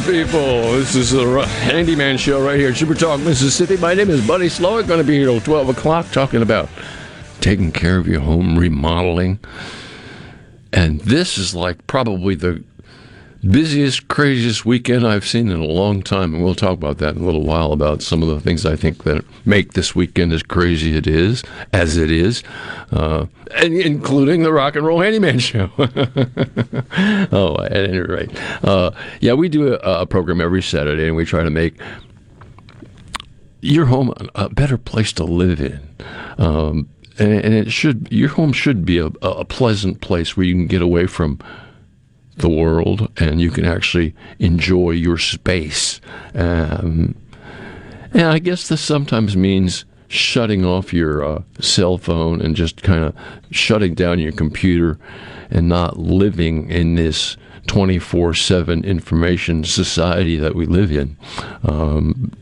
people. This is the Handyman Show right here at Super Talk, Mississippi. My name is Buddy Slowick. Going to be here till 12 o'clock talking about taking care of your home, remodeling. And this is like probably the busiest, craziest weekend I've seen in a long time. And we'll talk about that in a little while about some of the things I think that make this weekend as crazy it is, as it is, uh, and including the Rock and Roll Handyman Show. oh, at any rate, uh, yeah, we do a, a program every Saturday, and we try to make your home a better place to live in. Um, and, it should your home should be a, a pleasant place where you can get away from the world and you can actually enjoy your space. Um, and I guess this sometimes means shutting off your uh, cell phone and just kind of shutting down your computer and not living in this 24 7 information society that we live in. Um,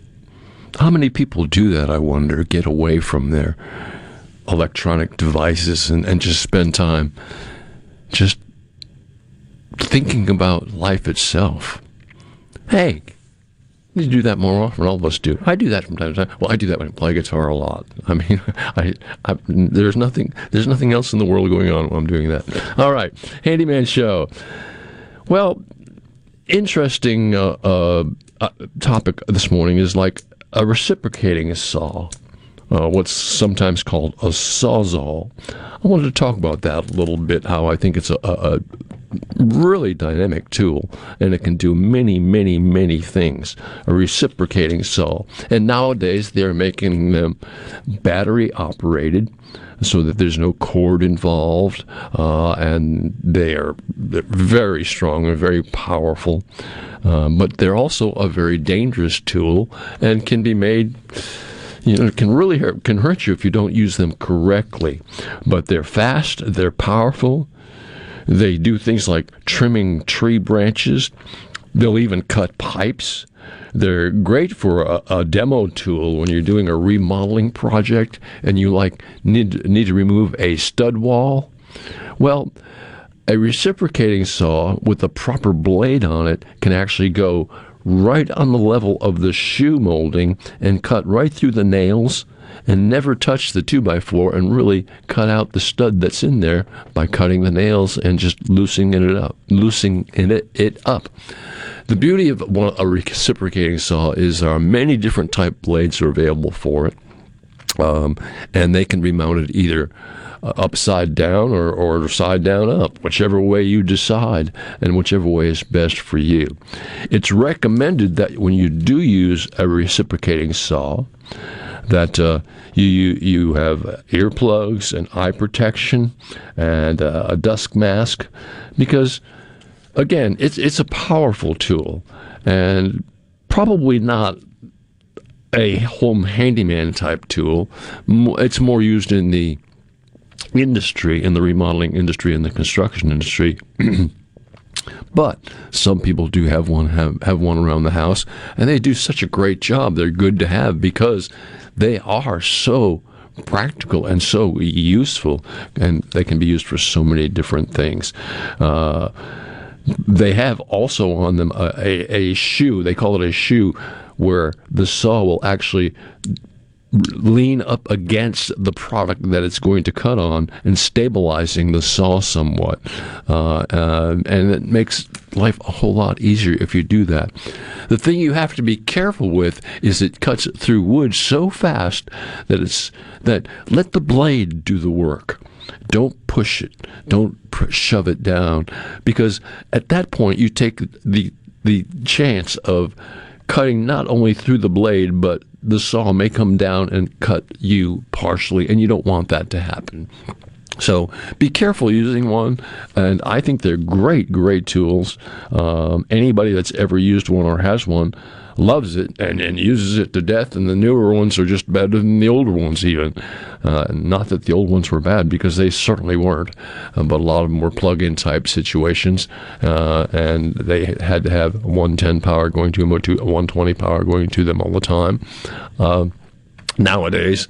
how many people do that, I wonder, get away from their electronic devices and, and just spend time just thinking about life itself? Hey, you do that more often. All of us do. I do that from time to time. Well, I do that when I play guitar a lot. I mean, I, I there's nothing there's nothing else in the world going on while I'm doing that. All right, handyman show. Well, interesting uh, uh, uh, topic this morning is like a reciprocating saw. Uh, what's sometimes called a sawzall. I wanted to talk about that a little bit. How I think it's a, a, a really dynamic tool and it can do many, many, many things. A reciprocating saw. And nowadays they're making them battery operated so that there's no cord involved uh, and they are very strong and very powerful. Um, but they're also a very dangerous tool and can be made you know, it can really hurt, can hurt you if you don't use them correctly. But they're fast, they're powerful, they do things like trimming tree branches. They'll even cut pipes. They're great for a, a, demo tool when you're doing a remodeling project and you like need need to remove a stud wall. Well, a reciprocating saw with a proper blade on it can actually go right on the level of the shoe molding and cut right through the nails and never touch the 2 by 4 and really cut out the stud that's in there by cutting the nails and just loosening it up, loosening it, it up. The beauty of a reciprocating saw is there are many different type blades are available for it, um, and they can be mounted either uh, upside down or, or side down up, whichever way you decide and whichever way is best for you. It's recommended that when you do use a reciprocating saw, that uh, you, you you have earplugs and eye protection and uh, a dust mask because again it's it's a powerful tool and probably not a home handyman type tool it's more used in the industry in the remodeling industry in the construction industry But some people do have one have, have one around the house, and they do such a great job. They're good to have because they are so practical and so useful, and they can be used for so many different things. Uh, they have also on them a, a, a shoe. They call it a shoe, where the saw will actually lean up against the product that it's going to cut on and stabilizing the saw somewhat. Uh, uh, and it makes life a whole lot easier if you do that. The thing you have to be careful with is it cuts through wood so fast that it's that let the blade do the work. Don't push it. Don't shove it down because at that point you take the the chance of cutting not only through the blade but the saw may come down and cut you partially, and you don't want that to happen. So be careful using one, and I think they're great, great tools. Um, anybody that's ever used one or has one loves it and, and uses it to death, and the newer ones are just better than the older ones, even. Uh, not that the old ones were bad, because they certainly weren't, uh, but a lot of them were plug in type situations, uh, and they had to have 110 power going to them or 120 power going to them all the time. Uh, nowadays,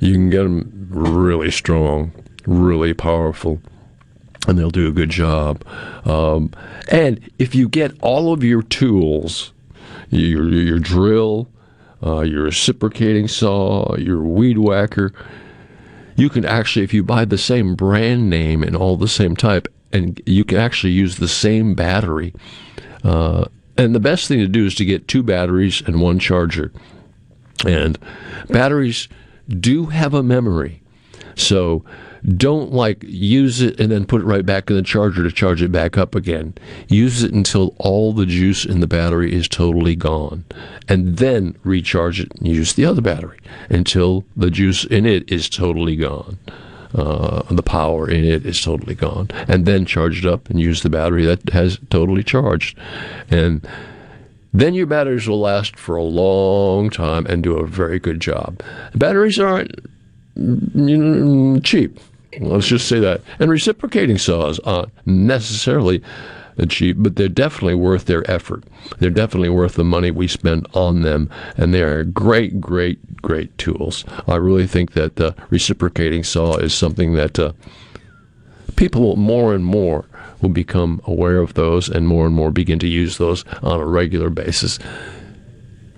you can get them really strong really powerful and they'll do a good job. Um, and if you get all of your tools, your, your drill, uh, your reciprocating saw, your weed whacker, you can actually, if you buy the same brand name and all the same type, and you can actually use the same battery. Uh, and the best thing to do is to get two batteries and one charger. And batteries do have a memory. So don't like use it and then put it right back in the charger to charge it back up again. Use it until all the juice in the battery is totally gone. And then recharge it and use the other battery until the juice in it is totally gone. Uh, the power in it is totally gone. And then charge it up and use the battery that has totally charged. And then your batteries will last for a long time and do a very good job. Batteries aren't know, cheap. Let's just say that. And reciprocating saws aren't necessarily cheap, but they're definitely worth their effort. They're definitely worth the money we spend on them, and they are great, great, great tools. I really think that the reciprocating saw is something that uh, people more and more will become aware of those and more and more begin to use those on a regular basis.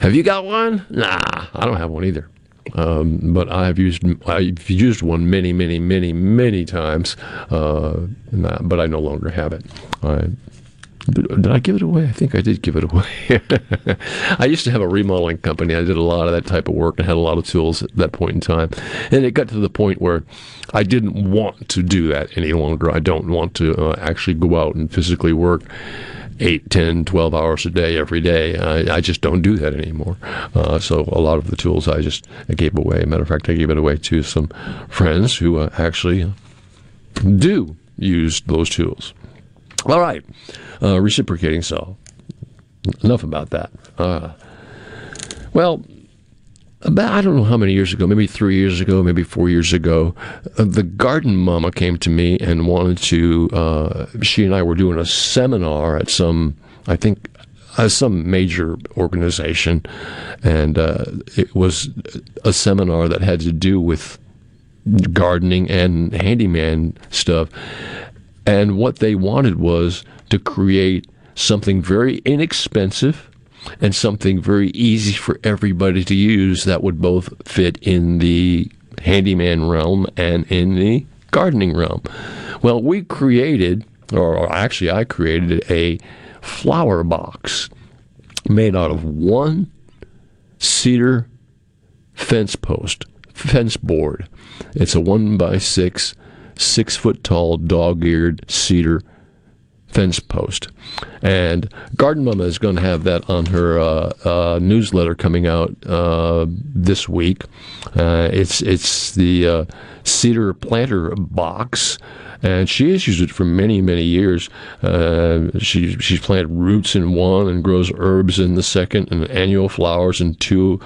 Have you got one? Nah, I don't have one either. Um, but I've used I've used one many, many, many, many times, uh, but I no longer have it. I, did I give it away? I think I did give it away. I used to have a remodeling company. I did a lot of that type of work and had a lot of tools at that point in time. And it got to the point where I didn't want to do that any longer. I don't want to uh, actually go out and physically work 8, 10, 12 hours a day every day. I, I just don't do that anymore. Uh, so a lot of the tools I just gave away. Matter of fact, I gave it away to some friends who uh, actually do use those tools. All right, uh, reciprocating saw. Enough about that. Uh, well, about I don't know how many years ago, maybe three years ago, maybe four years ago, uh, the garden mama came to me and wanted to. Uh, she and I were doing a seminar at some, I think, uh, some major organization, and uh, it was a seminar that had to do with gardening and handyman stuff. And what they wanted was to create something very inexpensive and something very easy for everybody to use that would both fit in the handyman realm and in the gardening realm. Well, we created, or actually, I created a flower box made out of one cedar fence post, fence board. It's a one by six, six foot tall, dog eared cedar fence post. And Garden Mama is going to have that on her uh, uh, newsletter coming out uh, this week. Uh, it's it's the uh, cedar planter box. And she has used it for many, many years. Uh, she she's planted roots in one and grows herbs in the second, and annual flowers in two,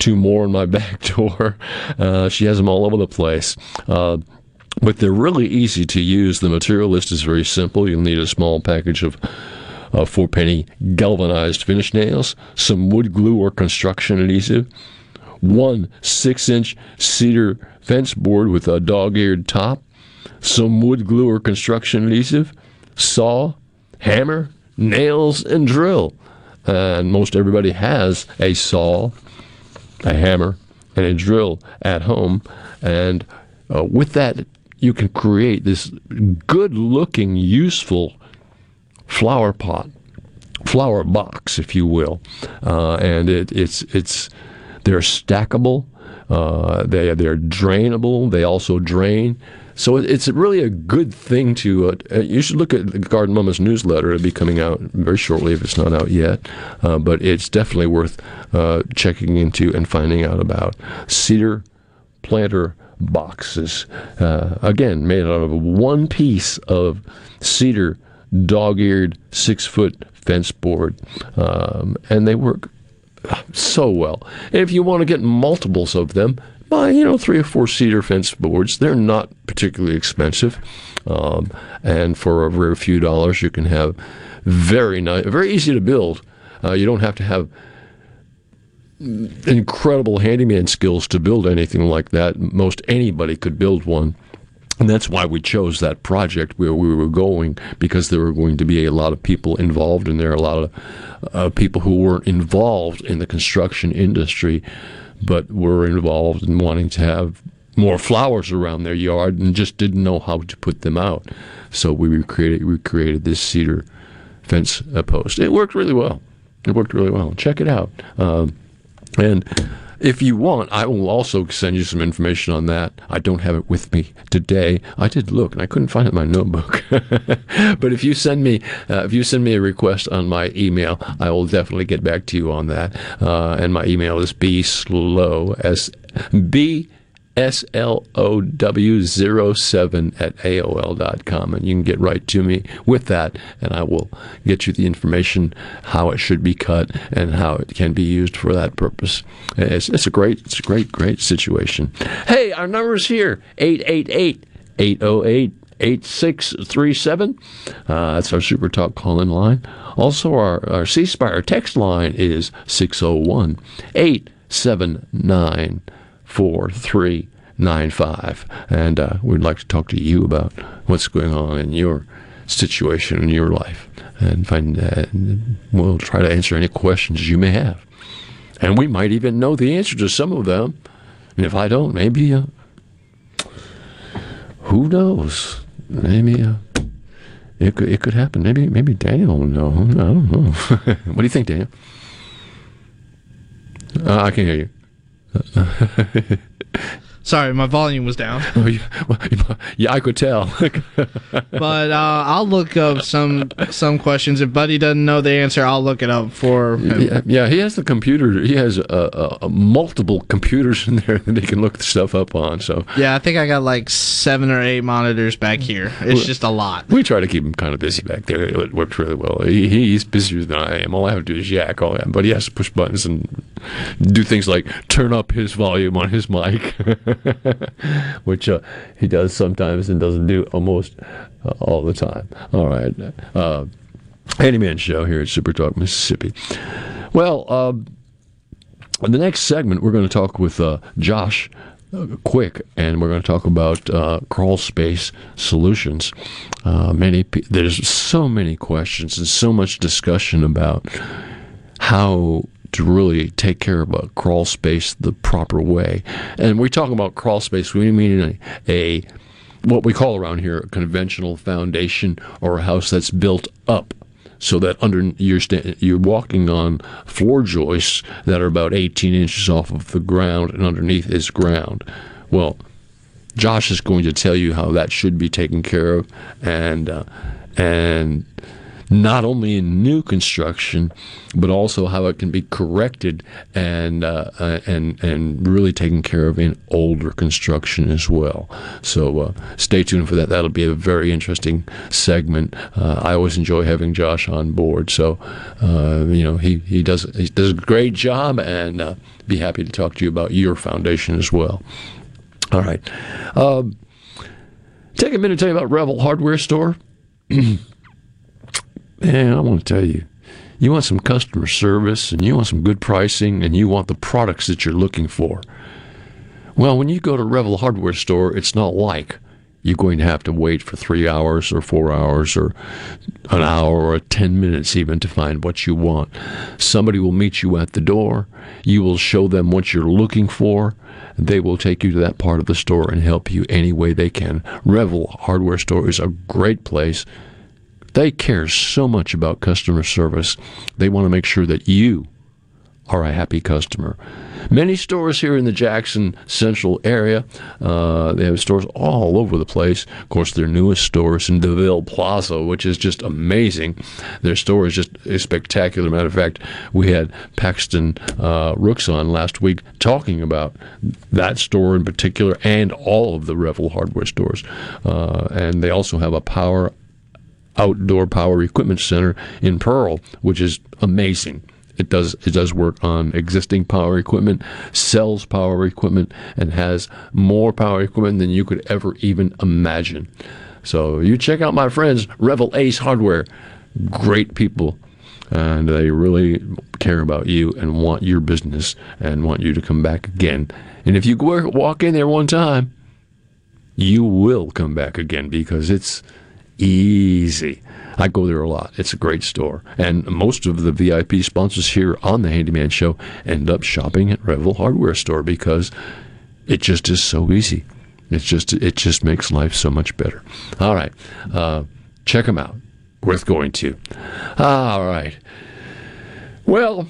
two more in my back door. she has them all over the place but they're really easy to use. The material list is very simple. You'll need a small package of uh, four penny galvanized finish nails, some wood glue or construction adhesive, one six inch cedar fence board with a dog eared top, some wood glue or construction adhesive, saw, hammer, nails, and drill. And most everybody has a saw, a hammer, and a drill at home. And uh, with that you can create this good looking, useful flower pot, flower box, if you will. Uh, and it, it's, it's, they're stackable, uh, they, they're drainable, they also drain. So it's really a good thing to. Uh, uh, you should look at the Garden Mama's newsletter. It'll be coming out very shortly if it's not out yet. Uh, but it's definitely worth uh, checking into and finding out about cedar planter boxes. Uh, again, made out of one piece of cedar, dog-eared, six-foot fence board, um, and they work so well. If you want to get multiples of them, buy you know three or four cedar fence boards. They're not particularly expensive, um, and for a very few dollars, you can have very nice, very easy to build. Uh, you don't have to have incredible handyman skills to build anything like that. Most anybody could build one. And that's why we chose that project where we were going because there were going to be a lot of people involved, and there are a lot of uh, people who weren't involved in the construction industry, but were involved in wanting to have more flowers around their yard and just didn't know how to put them out. So we recreated we created this cedar fence uh, post. It worked really well. It worked really well. Check it out. Um, and if you want, I will also send you some information on that. I don't have it with me today. I did look and I couldn't find it in my notebook. but if you send me uh, if you send me a request on my email, I will definitely get back to you on that. Uh, and my email is b slow s b slow07 at aol.com and you can get right to me with that and i will get you the information how it should be cut and how it can be used for that purpose it's, it's a great it's a great great situation hey our number's here 888 808 8637. Uh, that's our Super Talk call in line. Also, our, our C Spire text line is 601 879 4395. And uh, we'd like to talk to you about what's going on in your situation in your life. And find uh, we'll try to answer any questions you may have. And we might even know the answer to some of them. And if I don't, maybe, uh, who knows? Maybe uh, it, could, it could happen. Maybe maybe Daniel will know. I don't know. what do you think, Daniel? Uh, I can hear you. 呃呃呵呵呵呵 Sorry, my volume was down. Oh, yeah, I could tell. But uh, I'll look up some some questions. If Buddy doesn't know the answer, I'll look it up for him. yeah, yeah, he has the computer. He has uh, uh, multiple computers in there that he can look stuff up on. So Yeah, I think I got like seven or eight monitors back here. It's just a lot. we try to keep him kind of busy back there. It works really well. He, he's busier than I am. All I have to do is yak all that, but he has to push buttons and do things like turn up his volume on his mic, which uh, he does sometimes and doesn't do almost uh, all the time. All right. Uh, Handyman Show here at Super Talk, Mississippi. Well, um, in the next segment, we're going to talk with uh, Josh uh, Quick, and we're going to talk about uh, crawl space solutions. Uh, many there's so many questions and so much discussion about how to really take care of a crawl space the proper way. And we talk about crawl space, we mean a, a what we call around here a conventional foundation or a house that's built up so that under you're sta- you're walking on floor joists that are about 18 inches off of the ground and underneath is ground. Well, Josh is going to tell you how that should be taken care of, and uh, and not only in new construction, but also how it can be corrected and uh, uh, and and really taken care of in older construction as well. So uh, stay tuned for that. That'll be a very interesting segment. Uh, I always enjoy having Josh on board. So uh, you know he he does he does a great job, and uh, be happy to talk to you about your foundation as well. All right. Um, take a minute to tell you about Revell Hardware Store. Man, I want to tell you, you want some customer service and you want some good pricing and you want the products that you're looking for. Well, when you go to Revell Hardware Store, it's not like you're going to have to wait for three hours or four hours or an hour or 10 minutes even to find what you want. Somebody will meet you at the door. You will show them what you're looking for. They will take you to that part of the store and help you any way they can. Revell Hardware Store is a great place. They care so much about customer service. They want to make sure that you are a happy customer. Many stores here in the Jackson Central area. Uh, they have stores all over the place. Of course, their newest store is in DeVille Plaza, which is just amazing. Their store is just a spectacular. Matter of fact, we had Paxton uh, Rooks on last week talking about that store in particular and all of the Revell hardware stores. Uh, and they also have a power outdoor power equipment center in Pearl, which is amazing. It does it does work on existing power equipment, sells power equipment, and has more power equipment than you could ever even imagine. So you check out my friends Revell Ace Hardware, great people, and they really care about you and want your business and want you to come back again. And if you walk in there one time, you will come back again because it's easy. I go there a lot. It's a great store. And most of the VIP sponsors here on the Handyman Show end up shopping at Revell Hardware Store because it just is so easy. It's just it just makes life so much better. All right, uh, check them out. Worth going to. All right. Well,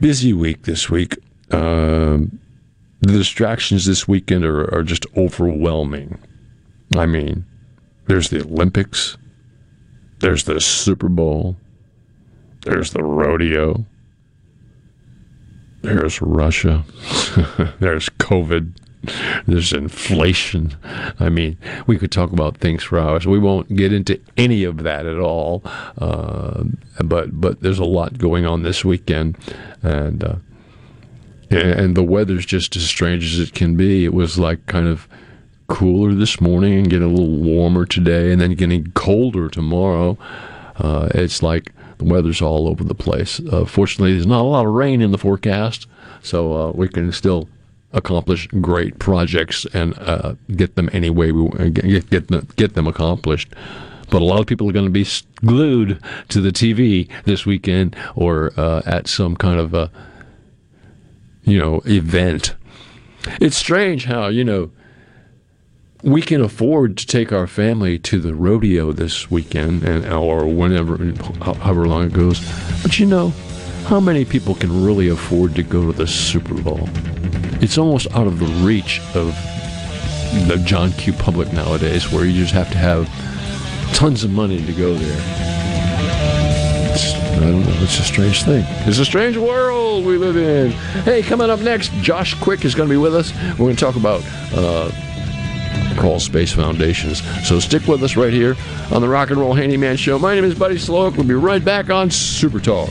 busy week this week. Um, the distractions this weekend are, are just overwhelming. I mean, there's the Olympics. There's the Super Bowl. There's the rodeo. There's Russia. there's COVID. There's inflation. I mean, we could talk about things for hours. We won't get into any of that at all. Uh, but but there's a lot going on this weekend, and uh, and the weather's just as strange as it can be. It was like kind of cooler this morning and getting a little warmer today, and then getting colder tomorrow. Uh, it's like the weather's all over the place. Uh, fortunately, there's not a lot of rain in the forecast, so uh, we can still accomplish great projects and uh, get them any way we uh, get get them, get them accomplished. But a lot of people are going to be glued to the TV this weekend or uh, at some kind of a you know event. It's strange how you know we can afford to take our family to the rodeo this weekend and or whenever however long it goes. But you know how many people can really afford to go to the super bowl? It's almost out of the reach of the john q public nowadays where you just have to have tons of money to go there. It's, i don't know it's a strange thing. It's a strange world we live in. Hey coming up next josh quick is going to be with us. We're going to talk about uh, Space Foundations. So stick with us right here on the Rock and Roll Handyman Show. My name is Buddy Sloak. We'll be right back on Super Talk.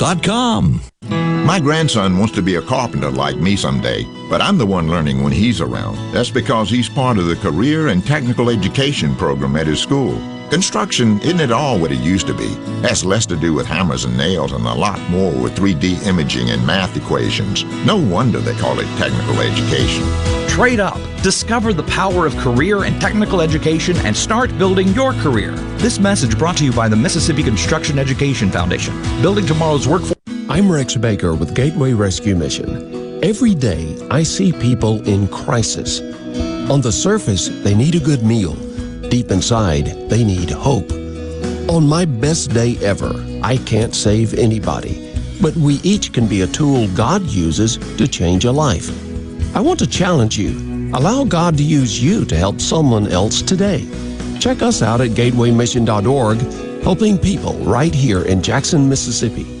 My grandson wants to be a carpenter like me someday, but I'm the one learning when he's around. That's because he's part of the career and technical education program at his school. Construction isn't at all what it used to be. Has less to do with hammers and nails and a lot more with 3D imaging and math equations. No wonder they call it technical education. Trade up. Discover the power of career and technical education and start building your career. This message brought to you by the Mississippi Construction Education Foundation. Building tomorrow's workforce. I'm Rex Baker with Gateway Rescue Mission. Every day, I see people in crisis. On the surface, they need a good meal. Deep inside, they need hope. On my best day ever, I can't save anybody, but we each can be a tool God uses to change a life. I want to challenge you. Allow God to use you to help someone else today. Check us out at gatewaymission.org, helping people right here in Jackson, Mississippi.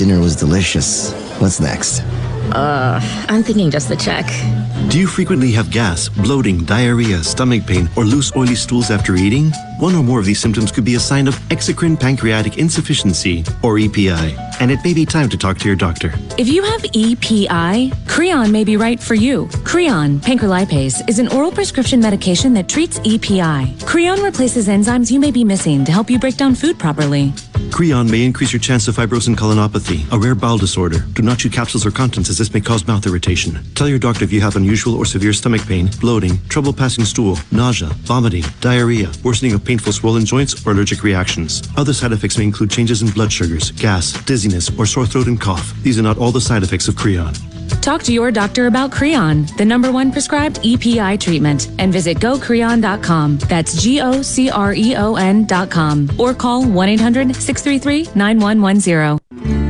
dinner was delicious. What's next? Uh, I'm thinking just the check. Do you frequently have gas, bloating, diarrhea, stomach pain, or loose oily stools after eating? One or more of these symptoms could be a sign of exocrine pancreatic insufficiency, or EPI, and it may be time to talk to your doctor. If you have EPI, Creon may be right for you. Creon, pancrelipase, is an oral prescription medication that treats EPI. Creon replaces enzymes you may be missing to help you break down food properly. Creon may increase your chance of fibrosing colonopathy, a rare bowel disorder. Do not chew capsules or contents as this may cause mouth irritation. Tell your doctor if you have unusual or severe stomach pain, bloating, trouble passing stool, nausea, vomiting, diarrhea, worsening of painful swollen joints, or allergic reactions. Other side effects may include changes in blood sugars, gas, dizziness, or sore throat and cough. These are not all the side effects of Creon. Talk to your doctor about Creon, the number one prescribed EPI treatment, and visit gocreon.com. That's G O C R E O N.com. Or call 1 800 633 9110.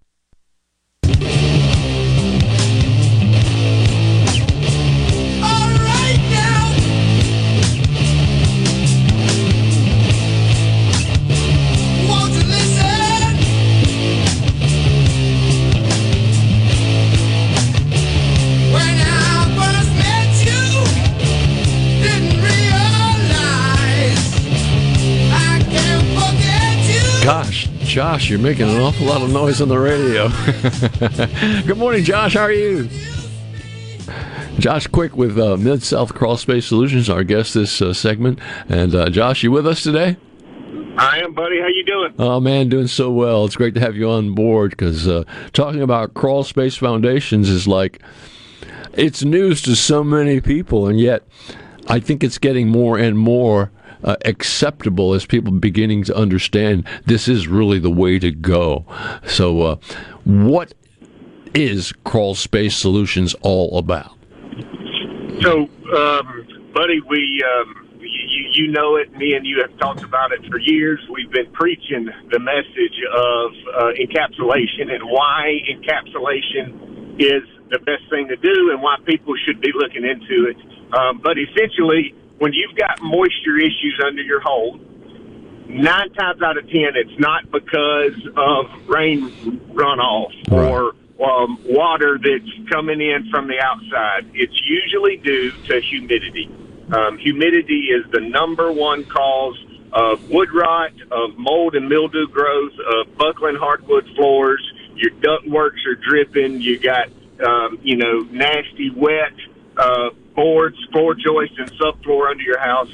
Josh, you're making an awful lot of noise on the radio. Good morning, Josh. How are you? Josh Quick with uh, Mid South Crawl Space Solutions, our guest this uh, segment. And uh, Josh, you with us today? I am, buddy. How you doing? Oh man, doing so well. It's great to have you on board because uh, talking about crawl space foundations is like it's news to so many people, and yet I think it's getting more and more uh, acceptable as people beginning to understand this is really the way to go. So, uh, what is Crawl Space Solutions all about? So, um, buddy, we um, you, you know it. Me and you have talked about it for years. We've been preaching the message of uh, encapsulation and why encapsulation is the best thing to do and why people should be looking into it. Um, but essentially, when you've got moisture issues under your home, nine times out of ten, it's not because of rain runoff or um, water that's coming in from the outside. It's usually due to humidity. Um, humidity is the number one cause of wood rot, of mold and mildew growth, of buckling hardwood floors. Your ductworks are dripping. You got, um, you know, nasty, wet uh, boards, floor joists, and subfloor under your house.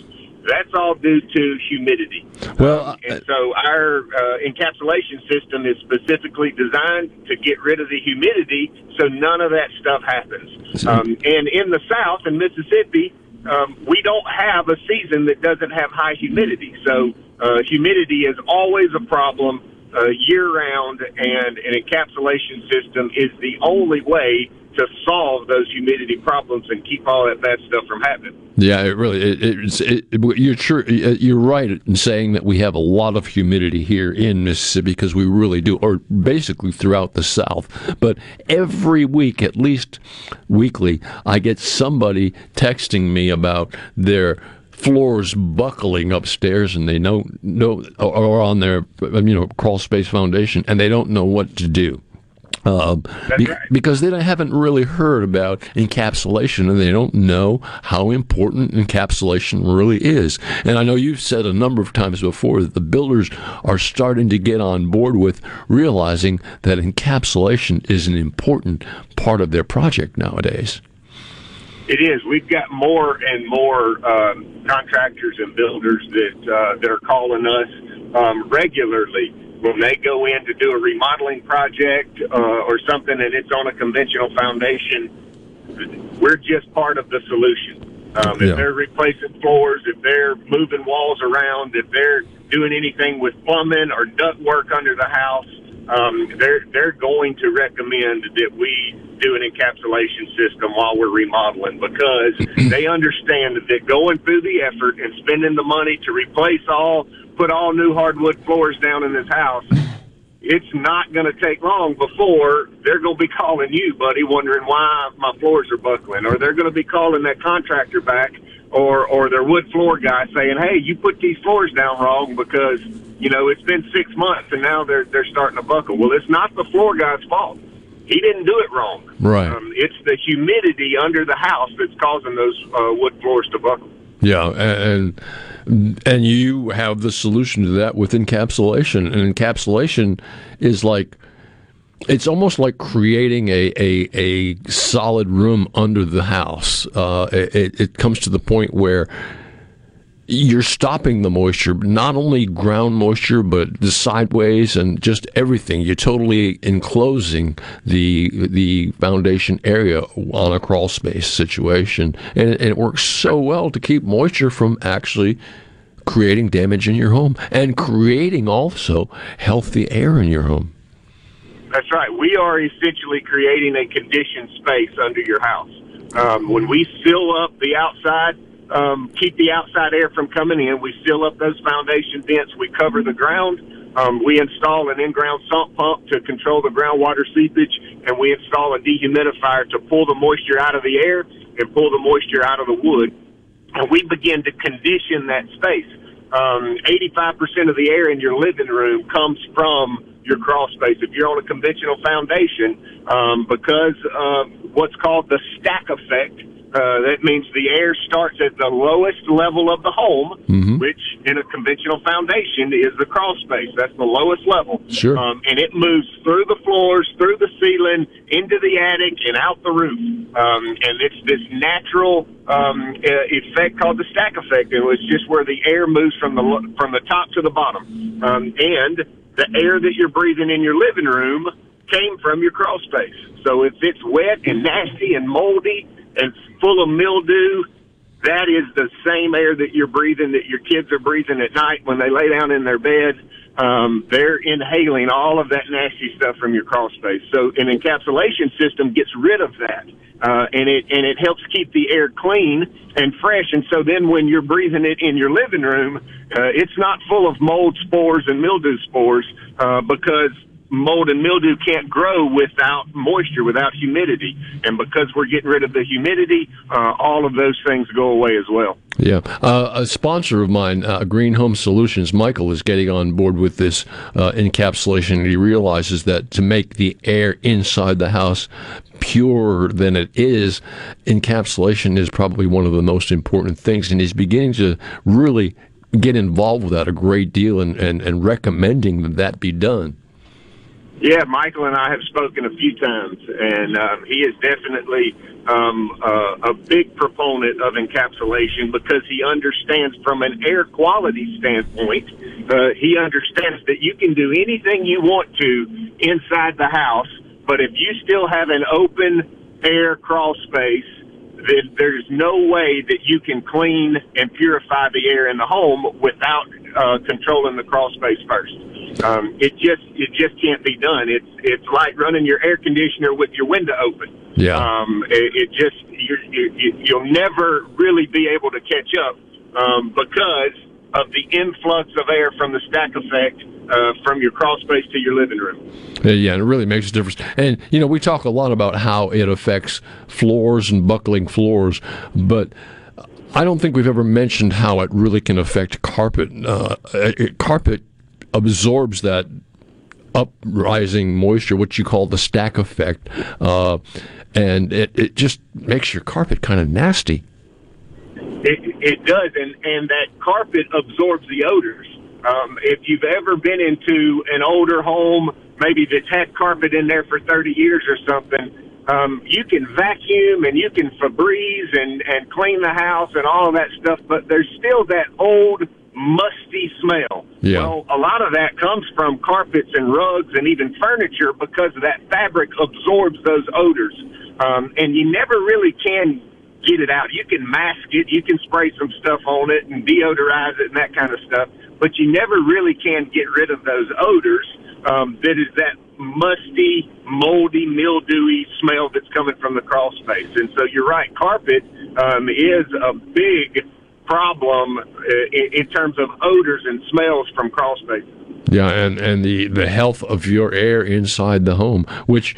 That's all due to humidity. Well, um, and so our uh, encapsulation system is specifically designed to get rid of the humidity, so none of that stuff happens. Um, and in the South, in Mississippi, um, we don't have a season that doesn't have high humidity. So uh, humidity is always a problem uh, year round, and an encapsulation system is the only way to solve those humidity problems and keep all that bad stuff from happening. Yeah, it really. It, it, you're true. Uh, you're right in saying that we have a lot of humidity here in Mississippi because we really do, or basically throughout the South. But every week, at least weekly, I get somebody texting me about their floors buckling upstairs and they don't know or on their you know crawl space foundation and they don't know what to do uh, be, right. because they haven't really heard about encapsulation and they don't know how important encapsulation really is. And I know you've said a number of times before that the builders are starting to get on board with realizing that encapsulation is an important part of their project nowadays. It is. We've got more and more um, contractors and builders that uh, that are calling us um, regularly when they go in to do a remodeling project uh, or something and it's on a conventional foundation. We're just part of the solution. Um, if they're replacing floors, if they're moving walls around, if they're doing anything with plumbing or duct work under the house, um, they're they're going to recommend that we do an encapsulation system while we're remodeling because they understand that going through the effort and spending the money to replace all, put all new hardwood floors down in this house, it's not going to take long before they're going to be calling you, buddy, wondering why my floors are buckling, or they're going to be calling that contractor back or or their wood floor guy saying, "Hey, you put these floors down wrong because you know it's been six months and now they're they're starting to buckle." Well, it's not the floor guy's fault. He didn't do it wrong. Right. Um, it's the humidity under the house that's causing those uh, wood floors to buckle. Yeah, and and you have the solution to that with encapsulation. And encapsulation is like it's almost like creating a, a, a solid room under the house. Uh, it, it comes to the point where you're stopping the moisture, not only ground moisture, but the sideways and just everything. You're totally enclosing the the foundation area on a crawl space situation, and it, and it works so well to keep moisture from actually creating damage in your home and creating also healthy air in your home. That's right. We are essentially creating a conditioned space under your house. Um, when we seal up the outside, um, keep the outside air from coming in, we seal up those foundation vents, we cover the ground. Um, we install an in-ground sump pump to control the groundwater seepage, and we install a dehumidifier to pull the moisture out of the air and pull the moisture out of the wood. And we begin to condition that space. Um, 85% of the air in your living room comes from your crawl space. If you're on a conventional foundation, um, because of what's called the stack effect, uh, that means the air starts at the lowest level of the home, mm-hmm. which in a conventional foundation is the crawl space. That's the lowest level. Sure. Um, and it moves through the floors, through the ceiling, into the attic, and out the roof. Um, and it's this natural um, effect called the stack effect. And it's just where the air moves from the from the top to the bottom. Um, and the air that you're breathing in your living room came from your crawl space. So if it's wet and nasty and moldy and full of mildew, that is the same air that you're breathing that your kids are breathing at night when they lay down in their bed. Um, they're inhaling all of that nasty stuff from your crawl space. So an encapsulation system gets rid of that. Uh, and it and it helps keep the air clean and fresh. And so then, when you're breathing it in your living room, uh, it's not full of mold spores and mildew spores uh, because mold and mildew can't grow without moisture, without humidity. And because we're getting rid of the humidity, uh, all of those things go away as well. Yeah. Uh, a sponsor of mine, uh, Green Home Solutions, Michael, is getting on board with this uh, encapsulation. He realizes that to make the air inside the house purer than it is, encapsulation is probably one of the most important things. And he's beginning to really get involved with that a great deal and, and, and recommending that that be done. Yeah, Michael and I have spoken a few times, and um, he is definitely um, uh, a big proponent of encapsulation because he understands from an air quality standpoint, uh, he understands that you can do anything you want to inside the house, but if you still have an open air crawl space, then there's no way that you can clean and purify the air in the home without uh, controlling the crawl space first. Um, it just it just can't be done. It's it's like running your air conditioner with your window open. Yeah. Um, it, it just you, you, you'll never really be able to catch up um, because of the influx of air from the stack effect uh, from your crawl space to your living room. Uh, Yeah, and it really makes a difference. And you know, we talk a lot about how it affects floors and buckling floors, but I don't think we've ever mentioned how it really can affect carpet. Uh, it, carpet absorbs that uprising moisture, what you call the stack effect, uh, and it, it just makes your carpet kind of nasty. It, it does, and and that carpet absorbs the odors. Um, if you've ever been into an older home, maybe that's had carpet in there for 30 years or something, um, you can vacuum and you can Febreze and and clean the house and all of that stuff, but there's still that old musty smell. Yeah. Well, a lot of that comes from carpets and rugs and even furniture because that fabric absorbs those odors, um, and you never really can get it out. You can mask it, you can spray some stuff on it and deodorize it and that kind of stuff, but you never really can get rid of those odors. Um, that is that musty, moldy, mildewy smell that's coming from the crawl space. And so you're right, carpet um, is a big problem uh, in, in terms of odors and smells from crawl spaces. Yeah, and, and the, the health of your air inside the home, which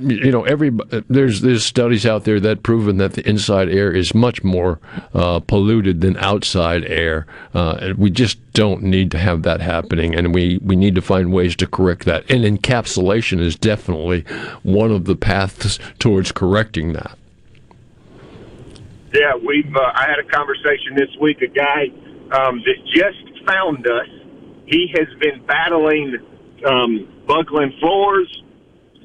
you know every there's there's studies out there that proven that the inside air is much more uh, polluted than outside air, uh, and we just don't need to have that happening, and we we need to find ways to correct that. And encapsulation is definitely one of the paths towards correcting that. Yeah, we've. Uh, I had a conversation this week. A guy um, that just found us. He has been battling um, floors,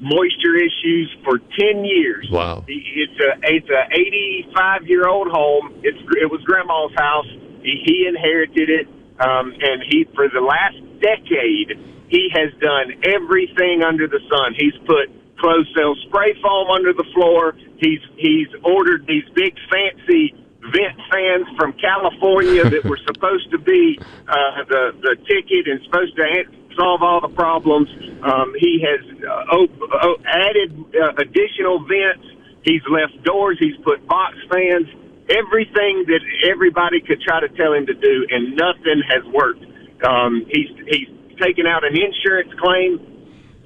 moisture issues for ten years. Wow. It's a it's a eighty five year old home. It's it was grandma's house. He, he inherited it, um, and he for the last decade he has done everything under the sun. He's put closed cell spray foam under the floor. He's he's ordered these big fancy vent fans from California that were supposed to be uh, the the ticket and supposed to solve all the problems. Um, he has uh, op- o- added uh, additional vents. He's left doors. He's put box fans. Everything that everybody could try to tell him to do, and nothing has worked. Um, he's he's taken out an insurance claim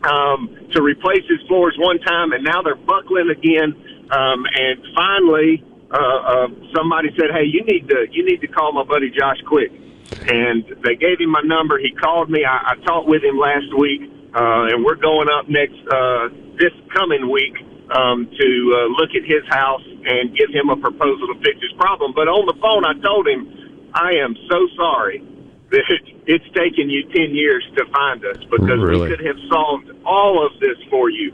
um, to replace his floors one time, and now they're buckling again. Um, and finally, uh, uh, somebody said, "Hey, you need to you need to call my buddy Josh Quick." And they gave him my number. He called me. I, I talked with him last week, uh, and we're going up next uh, this coming week um, to uh, look at his house and give him a proposal to fix his problem. But on the phone, I told him, "I am so sorry." that it's taken you 10 years to find us because Really? we could have solved all of this for you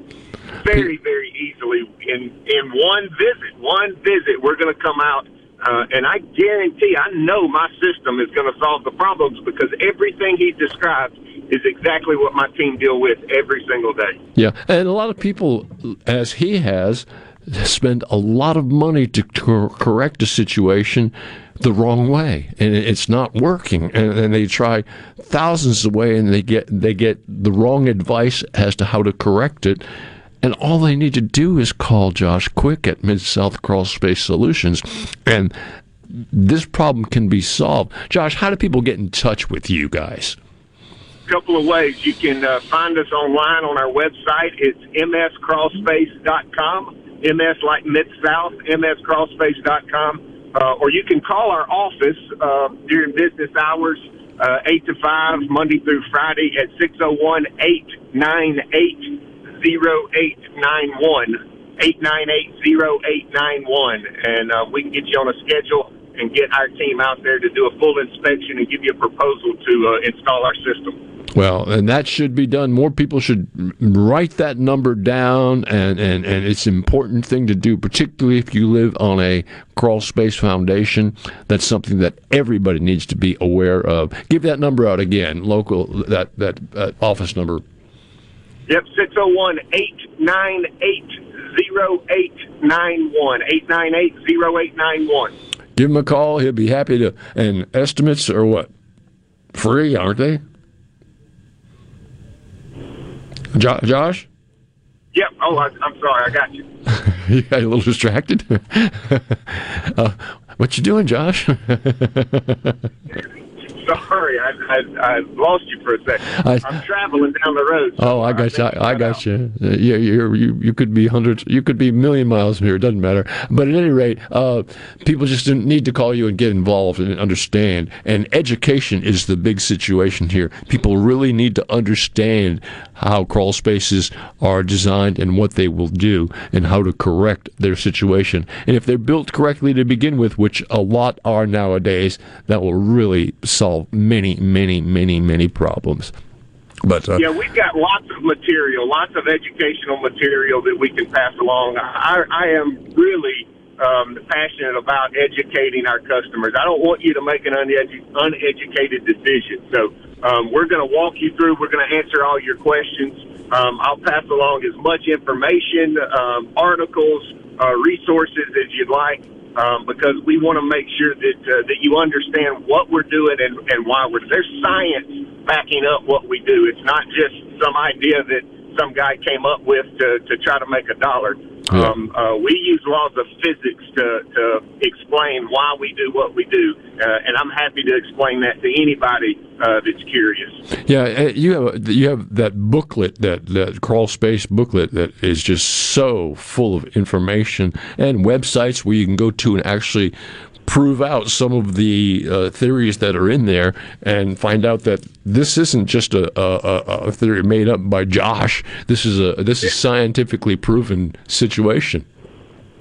very, very easily in, in one visit. One visit, we're going to come out, uh, and I guarantee, I know my system is going to solve the problems because everything he described is exactly what my team deal with every single day. Yeah, and a lot of people, as he has, spend a lot of money to, to correct a situation the wrong way, and it's not working. And, and they try thousands of ways, and they get they get the wrong advice as to how to correct it. And all they need to do is call Josh Quick at Mid South Crawl Space Solutions, and this problem can be solved. Josh, how do people get in touch with you guys? A couple of ways. You can uh, find us online on our website. It's mscrawlspace.com. MS like Mid South, mscrawlspace.com. Uh, or you can call our office uh, during business hours, uh, 8 to 5, Monday through Friday at 601 898 0891. 898-0891 and uh, we can get you on a schedule and get our team out there to do a full inspection and give you a proposal to uh, install our system. Well, and that should be done. More people should write that number down, and, and, and it's an important thing to do, particularly if you live on a crawl space foundation. That's something that everybody needs to be aware of. Give that number out again, local that that uh, office number. Yep, 601 898 0891. 898 0891. Give him a call. He'll be happy to. And estimates are what? Free, aren't they? Jo- Josh? Yep. Oh, I, I'm sorry. I got you. you got a little distracted. uh, what you doing, Josh? Sorry, I, I, I lost you for a second. I, am traveling down the road. So oh, I got you. I, I got you. Yeah, you you you could be hundreds. You could be a million miles from here. It doesn't matter. But at any rate, uh, people just need to call you and get involved and understand. And education is the big situation here. People really need to understand how crawl spaces are designed and what they will do and how to correct their situation. And if they're built correctly to begin with, which a lot are nowadays, that will really solve many, many, many, many problems. But uh, yeah, we've got lots of material, lots of educational material that we can pass along. I, I am really um, passionate about educating our customers. I don't want you to make an unedu- uneducated decision. So um, we're going to walk you through. We're going to answer all your questions. Um, I'll pass along as much information, um, articles, uh, resources as you'd like, um, because we want to make sure that uh, that you understand what we're doing and, and why we're. There's science backing up what we do. It's not just some idea that some guy came up with to, to try to make a dollar. Yeah. Um, uh, we use laws of physics to, to explain why we do what we do, uh, and I'm happy to explain that to anybody uh, that's curious. Yeah, uh, you have you have that booklet, that that crawl space booklet, that is just so full of information and websites where you can go to and actually prove out some of the uh, theories that are in there and find out that this isn't just a, a, a, theory made up by Josh. This is a this is scientifically proven situation.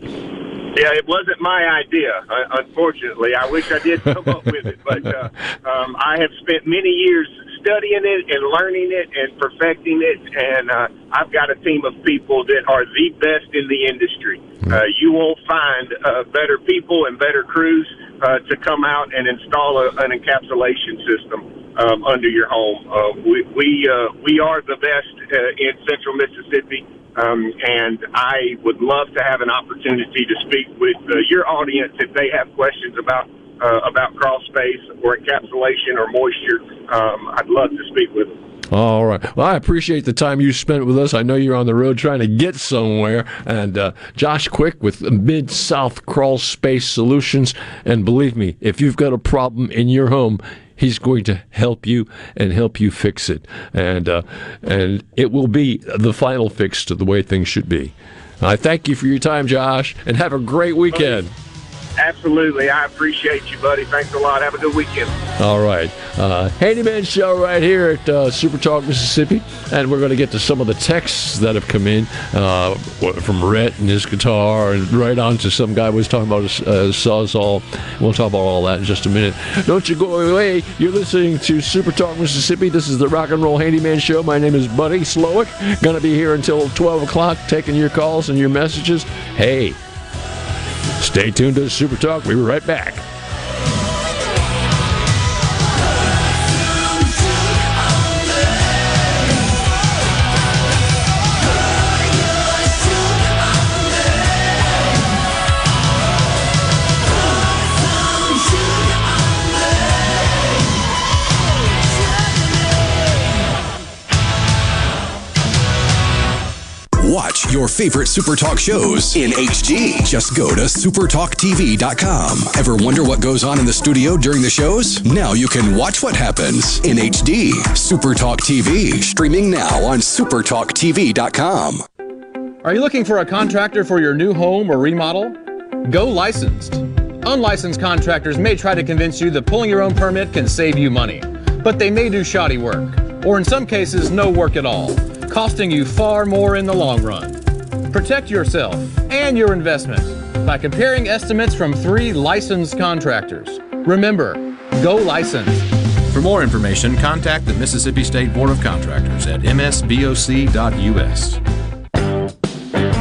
Yeah, it wasn't my idea. Uh, unfortunately, I wish I did come up with it, but uh, um, I have spent many years studying it and learning it and perfecting it, and uh, I've got a team of people that are the best in the industry. Hmm. Uh, you won't find uh, better people and better crews uh, to come out and install a, an encapsulation system um, under your home. Uh, we we, uh, we are the best uh, in Central Mississippi. Um, and I would love to have an opportunity to speak with uh, your audience if they have questions about uh, about crawl space or encapsulation or moisture. Um, I'd love to speak with them. All right. Well, I appreciate the time you spent with us. I know you're on the road trying to get somewhere. And uh, Josh Quick with Mid South Crawl Space Solutions. And believe me, if you've got a problem in your home, he's going to help you and help you fix it. And uh, and it will be the final fix to the way things should be. I thank you for your time, Josh, and have a great weekend. Absolutely. I appreciate you, buddy. Thanks a lot. Have a good weekend. All right. Uh, Handyman Show right here at uh, Super Talk, Mississippi. And we're going to get to some of the texts that have come in uh, from Rhett and his guitar, and right on to some guy was talking about a uh, Sawzall. We'll talk about all that in just a minute. Don't you go away. You're listening to Super Talk, Mississippi. This is the Rock and Roll Handyman Show. My name is Buddy Slowick. Going to be here until 12 o'clock taking your calls and your messages. Hey, Stay tuned to Super Talk. We'll be right back. Your favorite Super Talk shows in HD. Just go to supertalktv.com. Ever wonder what goes on in the studio during the shows? Now you can watch what happens in HD. Super Talk TV, streaming now on supertalktv.com. Are you looking for a contractor for your new home or remodel? Go licensed. Unlicensed contractors may try to convince you that pulling your own permit can save you money, but they may do shoddy work, or in some cases, no work at all costing you far more in the long run. Protect yourself and your investment by comparing estimates from three licensed contractors. Remember, go licensed. For more information, contact the Mississippi State Board of Contractors at msboc.us.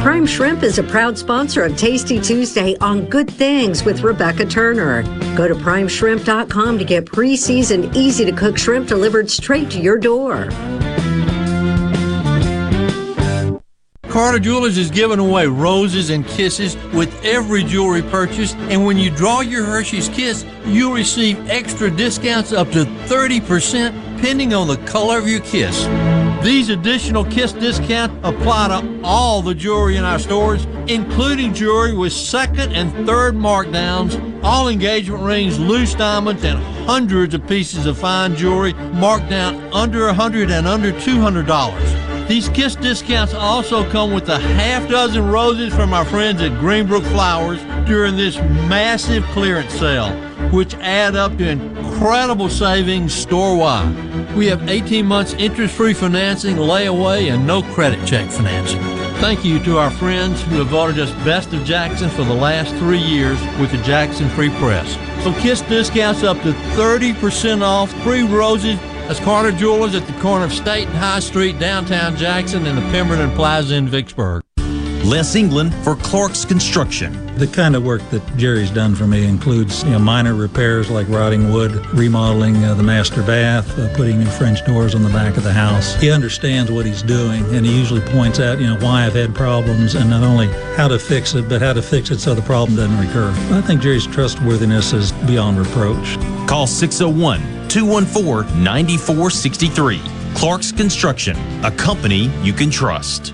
Prime Shrimp is a proud sponsor of Tasty Tuesday on Good Things with Rebecca Turner. Go to primeshrimp.com to get pre seasoned, easy to cook shrimp delivered straight to your door. Carter Jewelers is giving away roses and kisses with every jewelry purchase, and when you draw your Hershey's Kiss, you'll receive extra discounts up to 30% depending on the color of your kiss. These additional kiss discounts apply to all the jewelry in our stores including jewelry with second and third markdowns, all engagement rings, loose diamonds, and hundreds of pieces of fine jewelry marked down under 100 and under $200. These Kiss discounts also come with a half dozen roses from our friends at Greenbrook Flowers during this massive clearance sale, which add up to incredible savings store-wide. We have 18 months interest-free financing, layaway, and no credit check financing. Thank you to our friends who have voted us Best of Jackson for the last three years with the Jackson Free Press. So Kiss discounts up to 30% off, free roses. That's Carter Jewelers at the corner of State and High Street, downtown Jackson, and the Pemberton Plaza in Vicksburg. Les England for Clark's Construction. The kind of work that Jerry's done for me includes you know, minor repairs like rotting wood, remodeling uh, the master bath, uh, putting new French doors on the back of the house. He understands what he's doing, and he usually points out, you know, why I've had problems, and not only how to fix it, but how to fix it so the problem doesn't recur. I think Jerry's trustworthiness is beyond reproach. Call 601 214 9463. Clark's Construction, a company you can trust.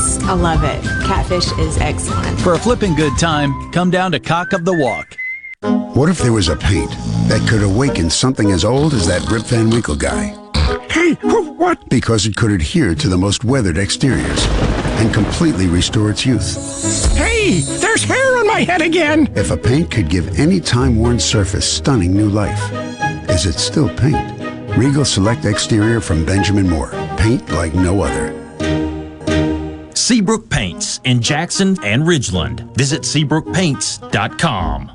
I love it. Catfish is excellent. For a flipping good time, come down to Cock of the Walk. What if there was a paint that could awaken something as old as that Rip Van Winkle guy? Hey, what? Because it could adhere to the most weathered exteriors and completely restore its youth. Hey, there's hair on my head again. If a paint could give any time-worn surface stunning new life, is it still paint? Regal Select Exterior from Benjamin Moore. Paint like no other. Seabrook Paints in Jackson and Ridgeland. Visit SeabrookPaints.com.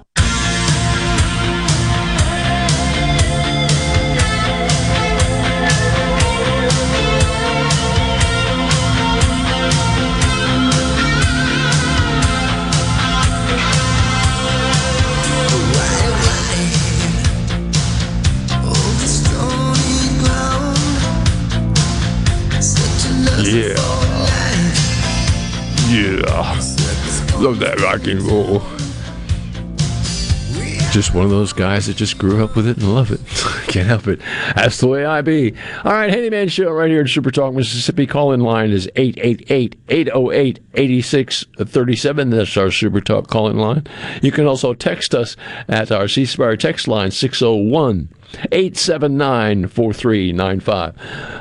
Yeah. Yeah. Love that rock and roll. Just one of those guys that just grew up with it and love it. Can't help it. That's the way I be. All right, Handyman Show right here at Super Talk Mississippi. Call in line is 888-808-8637. That's our Super Talk call in line. You can also text us at our C Spire text line 601 879 4395.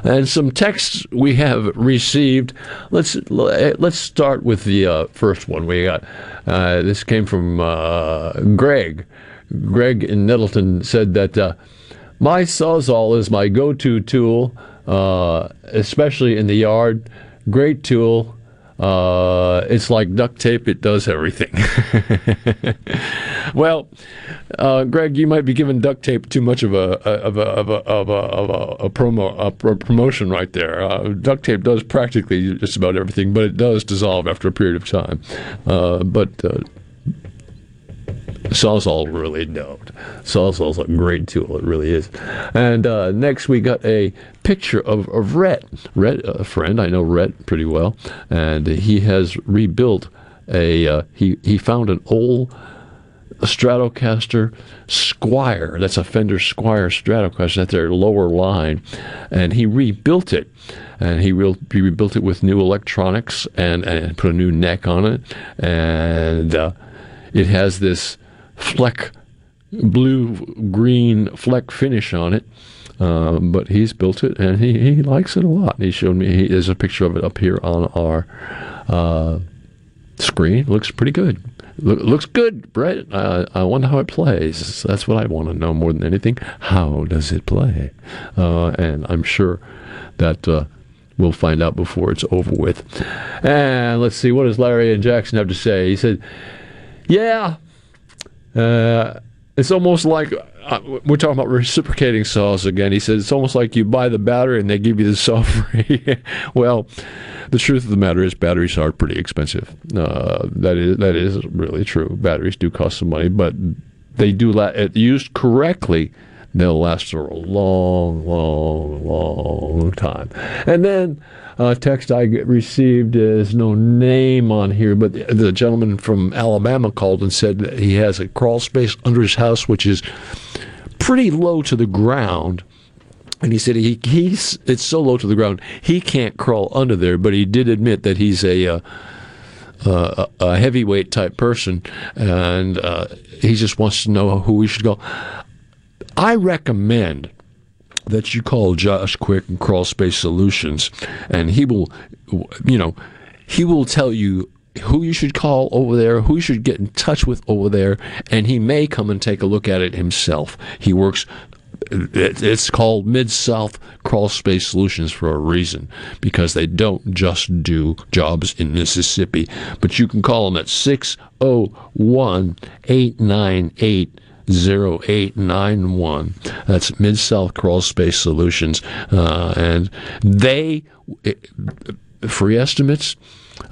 And some texts we have received. Let's let's start with the uh, first one we got. Uh, this came from uh, Greg. Greg in Nettleton said that uh, my sawzall is my go-to tool, uh, especially in the yard. Great tool. Uh, it's like duct tape; it does everything. well, uh, Greg, you might be giving duct tape too much of a of a of a of a, of a, a promo a pro- promotion right there. Uh, duct tape does practically just about everything, but it does dissolve after a period of time. Uh, but uh, Sawzall really don't. Sawzall's a great tool. It really is. And uh, next we got a picture of, of Rhett. Rhett, a friend. I know Rhett pretty well. And he has rebuilt a, uh, he, he found an old Stratocaster Squier. That's a Fender Squier Stratocaster. That's their lower line. And he rebuilt it. And he, re- he rebuilt it with new electronics and, and put a new neck on it. And uh, it has this fleck, blue green fleck finish on it. Um, but he's built it and he, he likes it a lot. He showed me, he, there's a picture of it up here on our uh, screen. Looks pretty good. Look, looks good, Brett. I, I wonder how it plays. That's what I want to know more than anything. How does it play? Uh, and I'm sure that uh, we'll find out before it's over with. And let's see, what does Larry and Jackson have to say? He said, Yeah, uh, it's almost like uh, we're talking about reciprocating saws again. He said it's almost like you buy the battery and they give you the saw free. well, the truth of the matter is batteries are pretty expensive. Uh, that is that is really true. Batteries do cost some money, but they do la- used correctly. They'll last for a long, long, long time. And then uh, text I received is no name on here, but the, the gentleman from Alabama called and said he has a crawl space under his house, which is pretty low to the ground. And he said he he's it's so low to the ground he can't crawl under there, but he did admit that he's a uh, uh, a heavyweight type person, and uh, he just wants to know who we should go. I recommend that you call Josh Quick and Crawl Space Solutions, and he will, you know, he will tell you who you should call over there, who you should get in touch with over there, and he may come and take a look at it himself. He works it's called Mid South Crawl Space Solutions for a reason because they don't just do jobs in Mississippi. But you can call them at 601 898 0891. That's Mid South Crawl Space Solutions. Uh, and they, free estimates,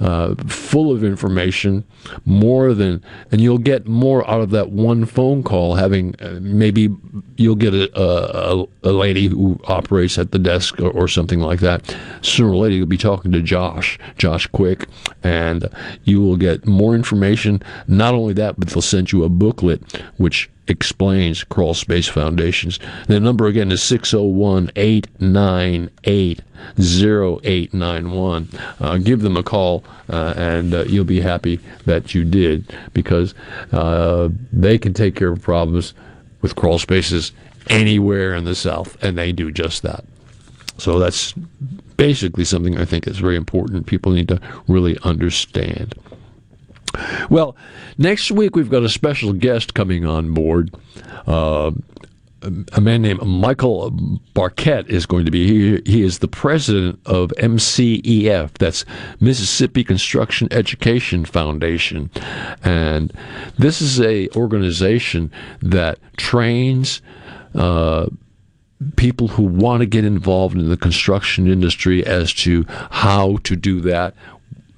uh, full of information, more than, and you'll get more out of that one phone call. Having uh, maybe you'll get a, a, a, lady who operates at the desk or, or, something like that. Sooner or later, you'll be talking to Josh, Josh Quick, and you will get more information. Not only that, but they'll send you a booklet which explains crawl space foundations. The number again is 601 898 0891. Uh, give them a call uh, and uh, you'll be happy that you did because uh, they can take care of problems with crawl spaces anywhere in the South, and they do just that. So that's basically something I think is very important. People need to really understand. Well, next week we've got a special guest coming on board. Uh, a man named Michael Barkett is going to be here. He is the president of MCEF, that's Mississippi Construction Education Foundation, and this is a organization that trains. Uh, people who want to get involved in the construction industry as to how to do that,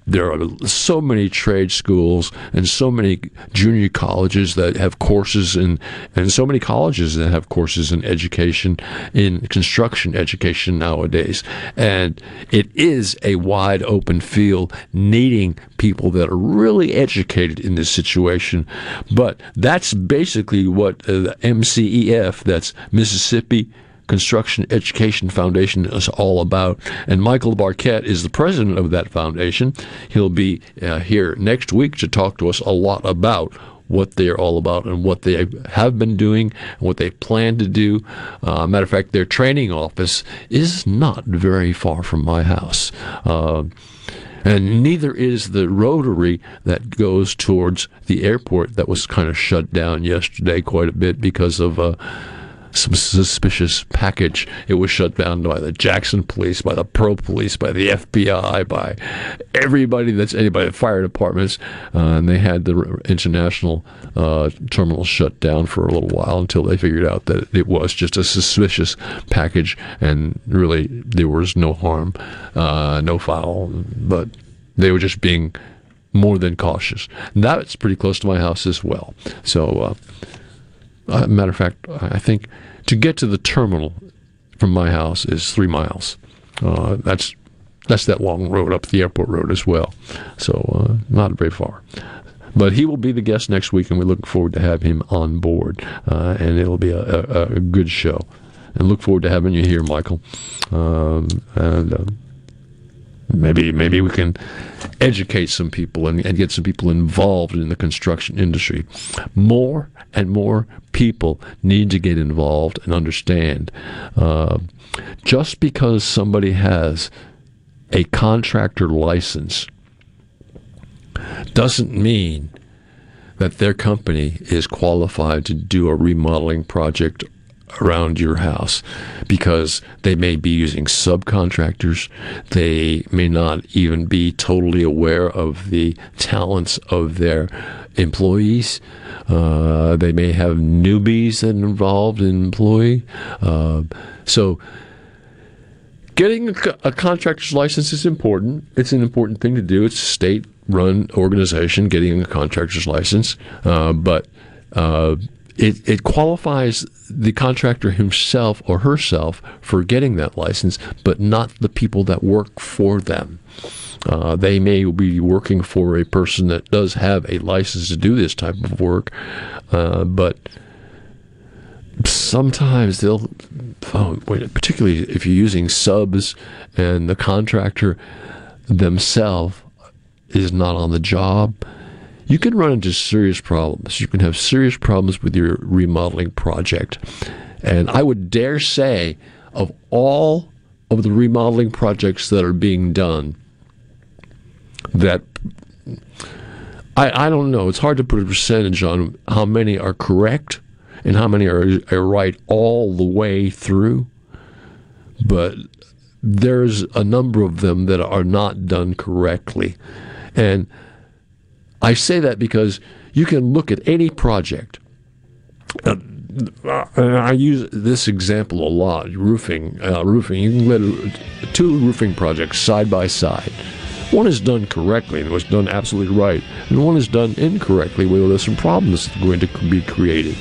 there are so many trade schools and so many junior colleges that have courses in, and so many colleges that have courses in education, in construction education nowadays. And it is a wide open field needing people that are really educated in this situation. But that's basically what uh, the MCEF, that's Mississippi Construction Education Foundation is all about. And Michael Barkett is the president of that foundation. He'll be uh, here next week to talk to us a lot about what they're all about and what they have been doing and what they plan to do. Uh, matter of fact, their training office is not very far from my house. Uh, and neither is the rotary that goes towards the airport that was kind of shut down yesterday quite a bit because of uh, some suspicious package. It was shut down by the Jackson police, by the Pearl police, by the FBI, by everybody that's anybody, the fire departments, uh, and they had the international uh, terminal shut down for a little while until they figured out that it was just a suspicious package, and really there was no harm, uh, no foul, but they were just being more than cautious. And that's pretty close to my house as well. So. Uh, matter of fact, I think to get to the terminal from my house is three miles. Uh, that's that's that long road up the airport road as well. So uh, not very far. But he will be the guest next week, and we look forward to have him on board. Uh, and it'll be a, a, a, good show. And look forward to having you here, Michael. Um, and uh, maybe maybe we can educate some people and, and, get some people involved in the construction industry. More and more people need to get involved and understand. Uh, just because somebody has a contractor license doesn't mean that their company is qualified to do a remodeling project around your house because they may be using subcontractors. They may not even be totally aware of the talents of their employees. Uh, they may have newbies that involved in employee. Uh, so, getting a, a, contractor's license is important. It's an important thing to do. It's a state run organization getting a contractor's license. Uh, but uh, it, it qualifies the contractor himself or herself for getting that license, but not the people that work for them. Uh, they may be working for a person that does have a license to do this type of work, uh, but sometimes they'll, oh, particularly if you're using subs and the contractor themselves is not on the job, you can run into serious problems. You can have serious problems with your remodeling project. And I would dare say, of all of the remodeling projects that are being done, that I, I don't know. It's hard to put a percentage on how many are correct and how many are, are right all the way through. But there's a number of them that are not done correctly. And I say that because you can look at any project. Uh, I use this example a lot. Roofing, uh, roofing. You can let two roofing projects side by side. One is done correctly and was done absolutely right, and one is done incorrectly where there's some problems going to be created.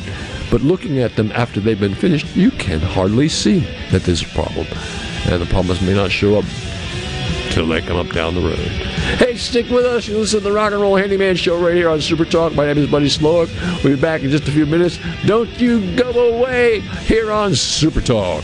But looking at them after they've been finished, you can hardly see that there's a problem, and the problems may not show up till they come up down the road. Hey, stick with us. You listen to the Rock and Roll Handyman Show right here on Super Talk. My name is Buddy Slowick. We'll be back in just a few minutes. Don't you go away here on Super Talk.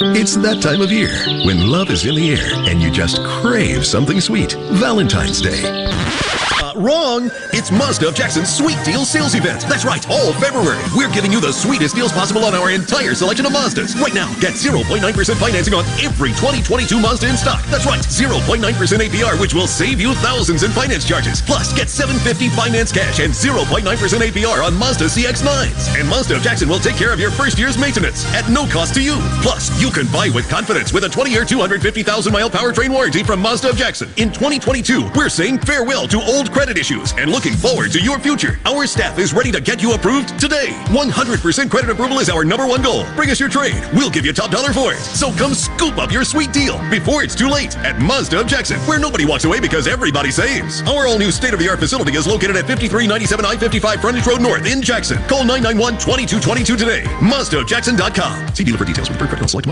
It's that time of year when love is in the air and you just crave something sweet. Valentine's Day. Uh, wrong! It's Mazda Jackson's Sweet Deal Sales Event. That's right, all February. We're giving you the sweetest deals possible on our entire selection of Mazdas. Right now, get 0.9% financing on every 2022 Mazda in stock. That's right, 0.9% APR, which will save you thousands in finance charges. Plus, get 750 finance cash and 0.9% APR on Mazda CX-9s. And Mazda Jackson will take care of your first year's maintenance at no cost to you. Plus, you can buy with confidence with a 20-year, 250,000-mile powertrain warranty from Mazda of Jackson. In 2022, we're saying farewell to old credit issues and looking forward to your future. Our staff is ready to get you approved today. 100% credit approval is our number one goal. Bring us your trade. We'll give you top dollar for it. So come scoop up your sweet deal before it's too late at Mazda of Jackson, where nobody walks away because everybody saves. Our all new state of the art facility is located at 5397 I 55 Frontage Road North in Jackson. Call 991 2222 today. MazdaofJackson.com. See dealer for details. with credit on select.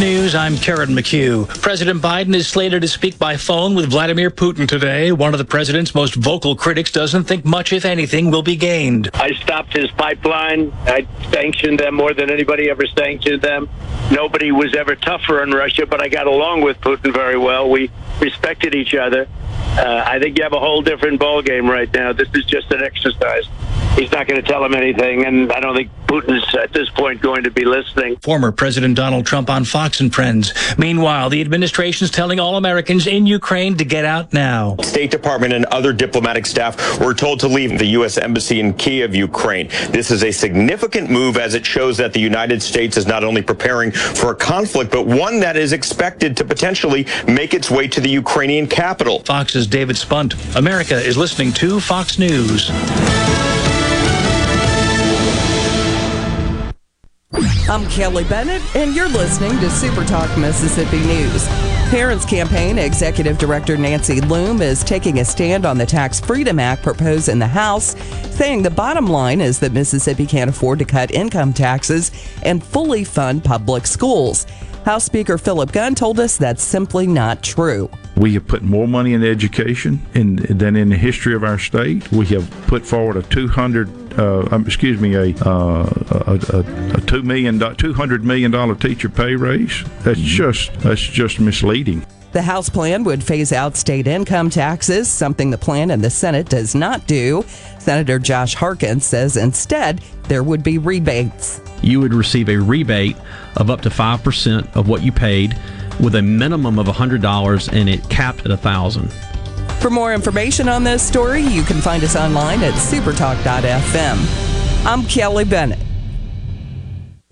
News, I'm Karen McHugh. President Biden is slated to speak by phone with Vladimir Putin today. One of the president's most vocal critics doesn't think much, if anything, will be gained. I stopped his pipeline. I sanctioned them more than anybody ever sanctioned them. Nobody was ever tougher on Russia, but I got along with Putin very well. We respected each other. Uh, I think you have a whole different ballgame right now. This is just an exercise. He's not going to tell him anything, and I don't think Putin's at this point going to be listening. Former President Donald Trump on Fox and Friends. Meanwhile, the administration's telling all Americans in Ukraine to get out now. State Department and other diplomatic staff were told to leave the U.S. Embassy in Kiev, Ukraine. This is a significant move as it shows that the United States is not only preparing for a conflict, but one that is expected to potentially make its way to the Ukrainian capital. Fox's David Spunt. America is listening to Fox News. I'm Kelly Bennett, and you're listening to Super Talk Mississippi News. Parents Campaign Executive Director Nancy Loome is taking a stand on the Tax Freedom Act proposed in the House, saying the bottom line is that Mississippi can't afford to cut income taxes and fully fund public schools. House Speaker Philip Gunn told us that's simply not true. We have put more money in education in, than in the history of our state. We have put forward a 200, uh, um, excuse me, a, uh, a, a, a two million, two hundred million dollar teacher pay raise. That's just that's just misleading. The House plan would phase out state income taxes, something the plan in the Senate does not do. Senator Josh Harkins says instead there would be rebates. You would receive a rebate of up to 5% of what you paid with a minimum of $100 and it capped at a 1000 For more information on this story, you can find us online at supertalk.fm. I'm Kelly Bennett.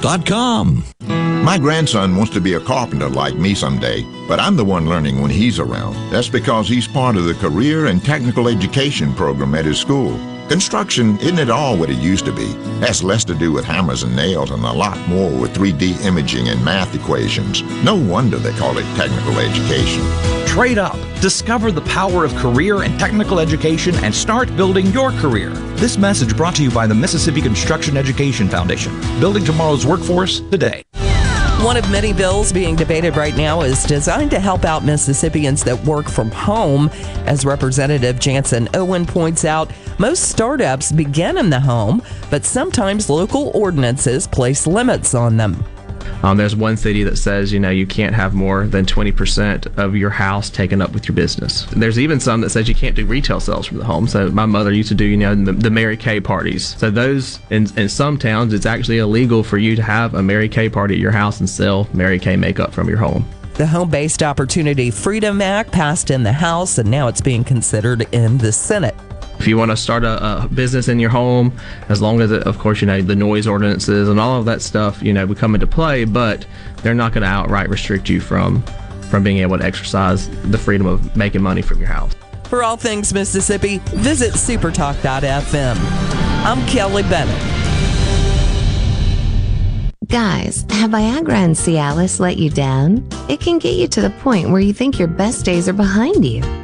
JumpstartTestPrep.com. My grandson wants to be a carpenter like me someday, but I'm the one learning when he's around. That's because he's part of the career and technical education program at his school. Construction isn't at all what it used to be. Has less to do with hammers and nails and a lot more with 3D imaging and math equations. No wonder they call it technical education. Trade up. Discover the power of career and technical education and start building your career. This message brought to you by the Mississippi Construction Education Foundation. Building tomorrow's workforce today. One of many bills being debated right now is designed to help out Mississippians that work from home. As Representative Jansen Owen points out, most startups begin in the home, but sometimes local ordinances place limits on them. Um, there's one city that says, you know, you can't have more than 20% of your house taken up with your business. There's even some that says you can't do retail sales from the home. So my mother used to do, you know, the, the Mary Kay parties. So those, in, in some towns, it's actually illegal for you to have a Mary Kay party at your house and sell Mary Kay makeup from your home. The Home Based Opportunity Freedom Act passed in the House and now it's being considered in the Senate. If you want to start a, a, business in your home, as long as, it, of course, you know, the noise ordinances and all of that stuff, you know, would come into play, but they're not going to outright restrict you from, from being able to exercise the freedom of making money from your house. For all things Mississippi, visit supertalk.fm. I'm Kelly Bennett. Guys, have Viagra and Cialis let you down? It can get you to the point where you think your best days are behind you.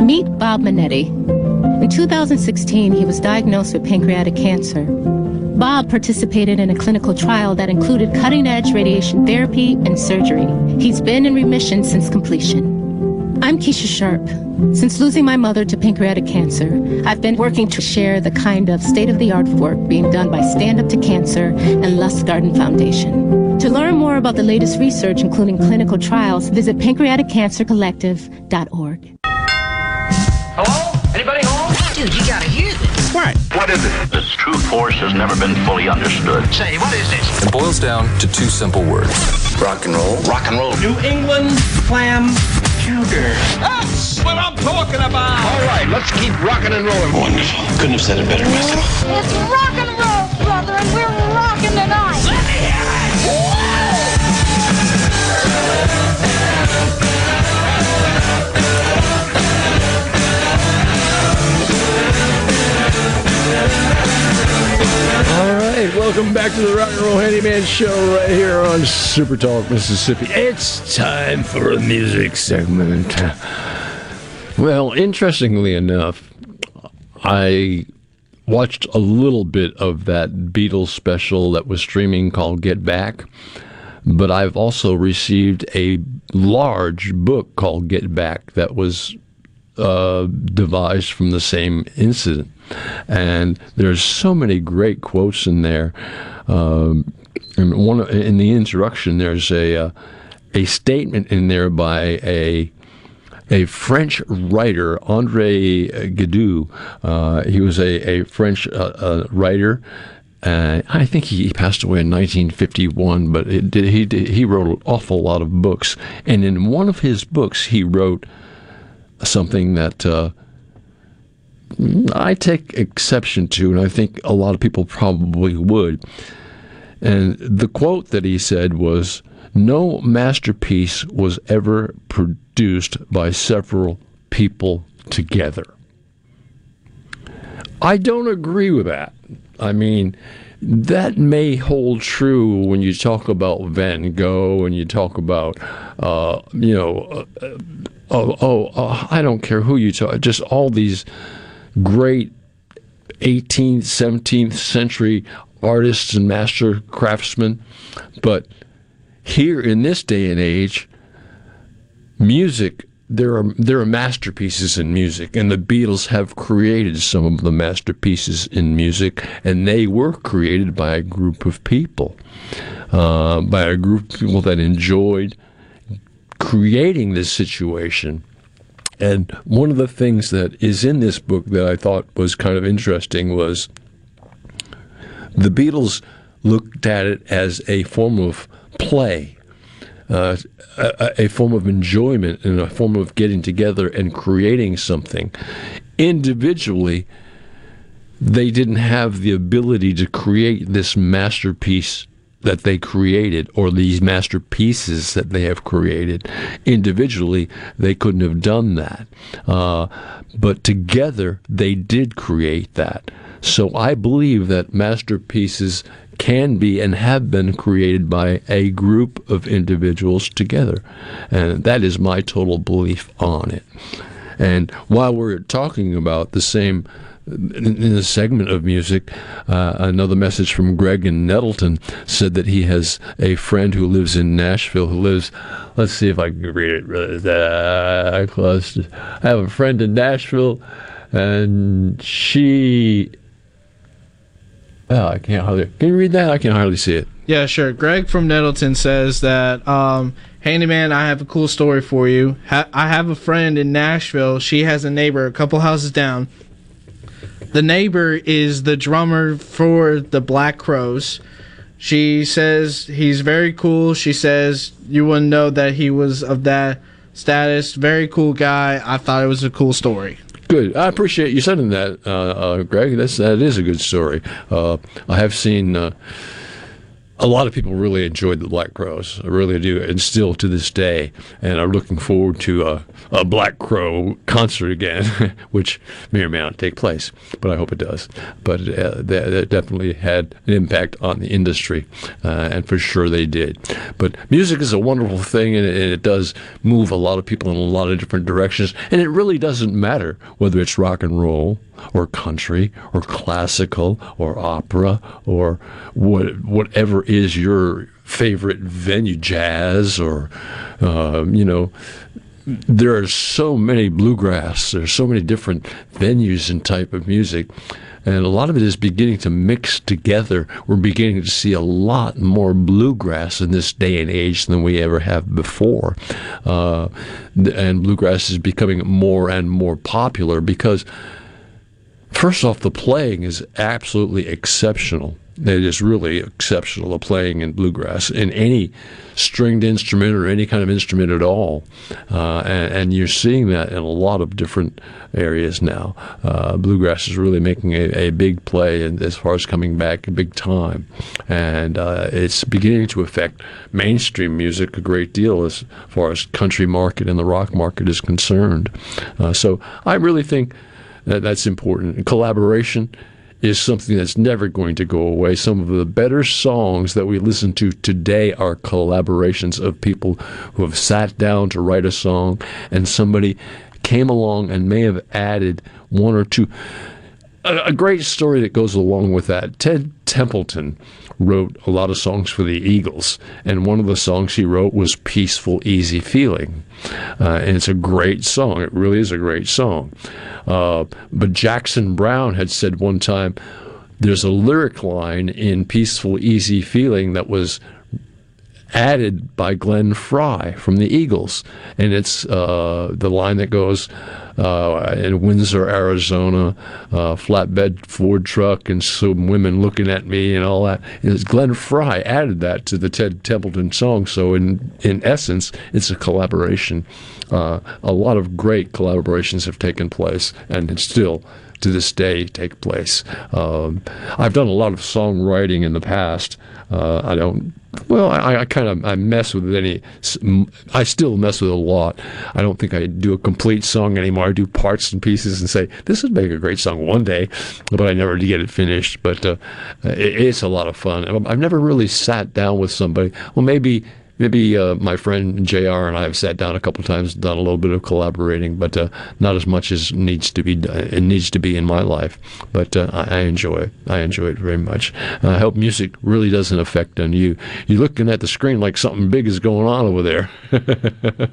Meet Bob Minetti. In 2016, he was diagnosed with pancreatic cancer. Bob participated in a clinical trial that included cutting edge radiation therapy and surgery. He's been in remission since completion. I'm Keesha Sharp. Since losing my mother to pancreatic cancer, I've been working to share the kind of state of the art work being done by Stand Up to Cancer and Lustgarten Foundation. To learn more about the latest research, including clinical trials, visit pancreaticcancercollective.org. What? What is it? This true force has never been fully understood. Say, what is this? It boils down to two simple words rock and roll. Rock and roll. New England clam chowder. That's what I'm talking about. All right, let's keep rocking and rolling. Wonderful. Couldn't have said it better myself. It's rock and roll, brother, and we're rocking tonight. Let me hear All welcome back to the Rock and Roll Handyman Show right here on Super Talk, Mississippi. It's time for a music segment. Well, interestingly enough, I watched a little bit of that Beatles special that was streaming called Get Back, but I've also received a large book called Get Back that was uh, devised from the same incident. And there's so many great quotes in there. Um, and one in the introduction, there's a uh, a statement in there by a a French writer, Andre Gadou. Uh, he was a, a French uh, uh, writer. Uh, I think he passed away in 1951, but did, he did, he wrote an awful lot of books. And in one of his books, he wrote something that uh, I take exception to, and I think a lot of people probably would. And the quote that he said was No masterpiece was ever produced by several people together. I don't agree with that. I mean, that may hold true when you talk about Van Gogh and you talk about, uh, you know, uh, oh, oh, uh, I don't care who you talk, just all these great 18th, 17th century artists and master craftsmen. But here in this day and age, music there are there are masterpieces in music, and the Beatles have created some of the masterpieces in music, and they were created by a group of people, uh, by a group of people that enjoyed creating this situation. And one of the things that is in this book that I thought was kind of interesting was the Beatles looked at it as a form of play uh, a, a, form of enjoyment and a form of getting together and creating something. Individually, they didn't have the ability to create this masterpiece that they created or these masterpieces that they have created. Individually, they couldn't have done that. Uh, but together, they did create that. So I believe that masterpieces can be and have been created by a group of individuals together. And that is my total belief on it. And while we're talking about the same in the segment of music, uh, another message from Greg in Nettleton said that he has a friend who lives in Nashville who lives. Let's see if I can read it really close. I have a friend in Nashville, and she Oh, I can't hardly. Can you read that? I can hardly see it. Yeah, sure. Greg from Nettleton says that, um, Handyman, I have a cool story for you. Ha- I have a friend in Nashville. She has a neighbor a couple houses down. The neighbor is the drummer for the Black Crowes. She says he's very cool. She says you wouldn't know that he was of that status. Very cool guy. I thought it was a cool story. Good. I appreciate you sending that, uh, uh, Greg. That's that is a good story. Uh, I have seen uh, a lot of people really enjoyed the Black Crowes. I really do, and still to this day. And are looking forward to a, a Black Crow concert again, which may or may not take place, but I hope it does. But uh, that, that definitely had an impact on the industry, uh, and for sure they did. But music is a wonderful thing, and it, and it does move a lot of people in a lot of different directions. And it really doesn't matter whether it's rock and roll or country or classical or opera or what, whatever is your favorite venue, jazz or, uh, you know, there are so many bluegrass, there's so many different venues and type of music. And a lot of it is beginning to mix together. We're beginning to see a lot more bluegrass in this day and age than we ever have before. Uh, and bluegrass is becoming more and more popular because First off, the playing is absolutely exceptional. It is really exceptional, the playing in bluegrass, in any stringed instrument or any kind of instrument at all. Uh, and, and, you're seeing that in a lot of different areas now. Uh, bluegrass is really making a, a big play in, as far as coming back big time. And uh, it's beginning to affect mainstream music a great deal as far as country market and the rock market is concerned. Uh, so I really think that, that's important. Collaboration is something that's never going to go away. Some of the better songs that we listen to today are collaborations of people who have sat down to write a song and somebody came along and may have added one or two. A, a great story that goes along with that. Ted Templeton wrote a lot of songs for the Eagles, and one of the songs he wrote was Peaceful, Easy Feeling. Uh, and it's a great song. It really is a great song. Uh, but Jackson Browne had said one time, there's a lyric line in Peaceful, Easy Feeling that was added by Glenn Frey from the Eagles. And it's uh, the line that goes, uh, in Winslow, Arizona, uh, flatbed Ford truck, and some women looking at me and all that. Is Glenn Frey added that to the Ted Templeton song. So in in essence, it's a collaboration. Uh, a lot of great collaborations have taken place, and still to this day take place. Um, I've done a lot of songwriting in the past. Uh, I don't. Well, I, I kind of I mess with any. I still mess with a lot. I don't think I do a complete song anymore. I do parts and pieces and say this would make a great song one day, but I never get it finished. But uh, it, it's a lot of fun. I've never really sat down with somebody. Well, maybe maybe uh, my friend Jr. and I have sat down a couple times, done a little bit of collaborating, but uh, not as much as needs to be. It needs to be in my life, but uh, I, I, enjoy it. I enjoy it very much. I hope music really doesn't affect on you. You're looking at the screen like something big is going on over there.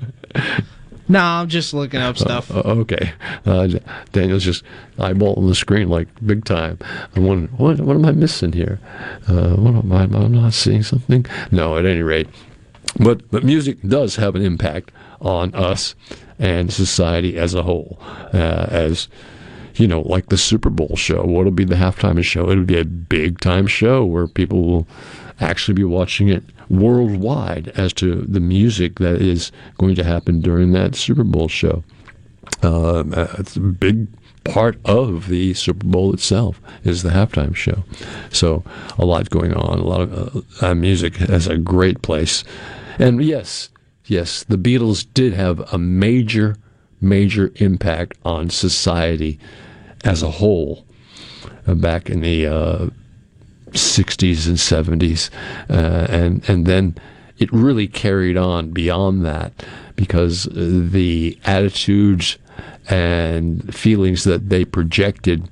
No, I'm just looking up stuff. Uh, okay, uh, Daniel's just eyeballing the screen like big time. I'm wondering what what am I missing here? Uh, what am I? I'm not seeing something. No, at any rate, but but music does have an impact on us and society as a whole. Uh, as you know, like the Super Bowl show. What'll be the halftime show? It'll be a big time show where people will actually be watching it worldwide as to the music that is going to happen during that Super Bowl show. Uh, it's a big part of the Super Bowl itself is the halftime show. So a lot going on. A lot of uh, uh music has a great place and yes, yes, the Beatles did have a major, major impact on society as a whole uh, back in the uh, 60s and 70s. Uh, and, and then it really carried on beyond that because the attitudes and feelings that they projected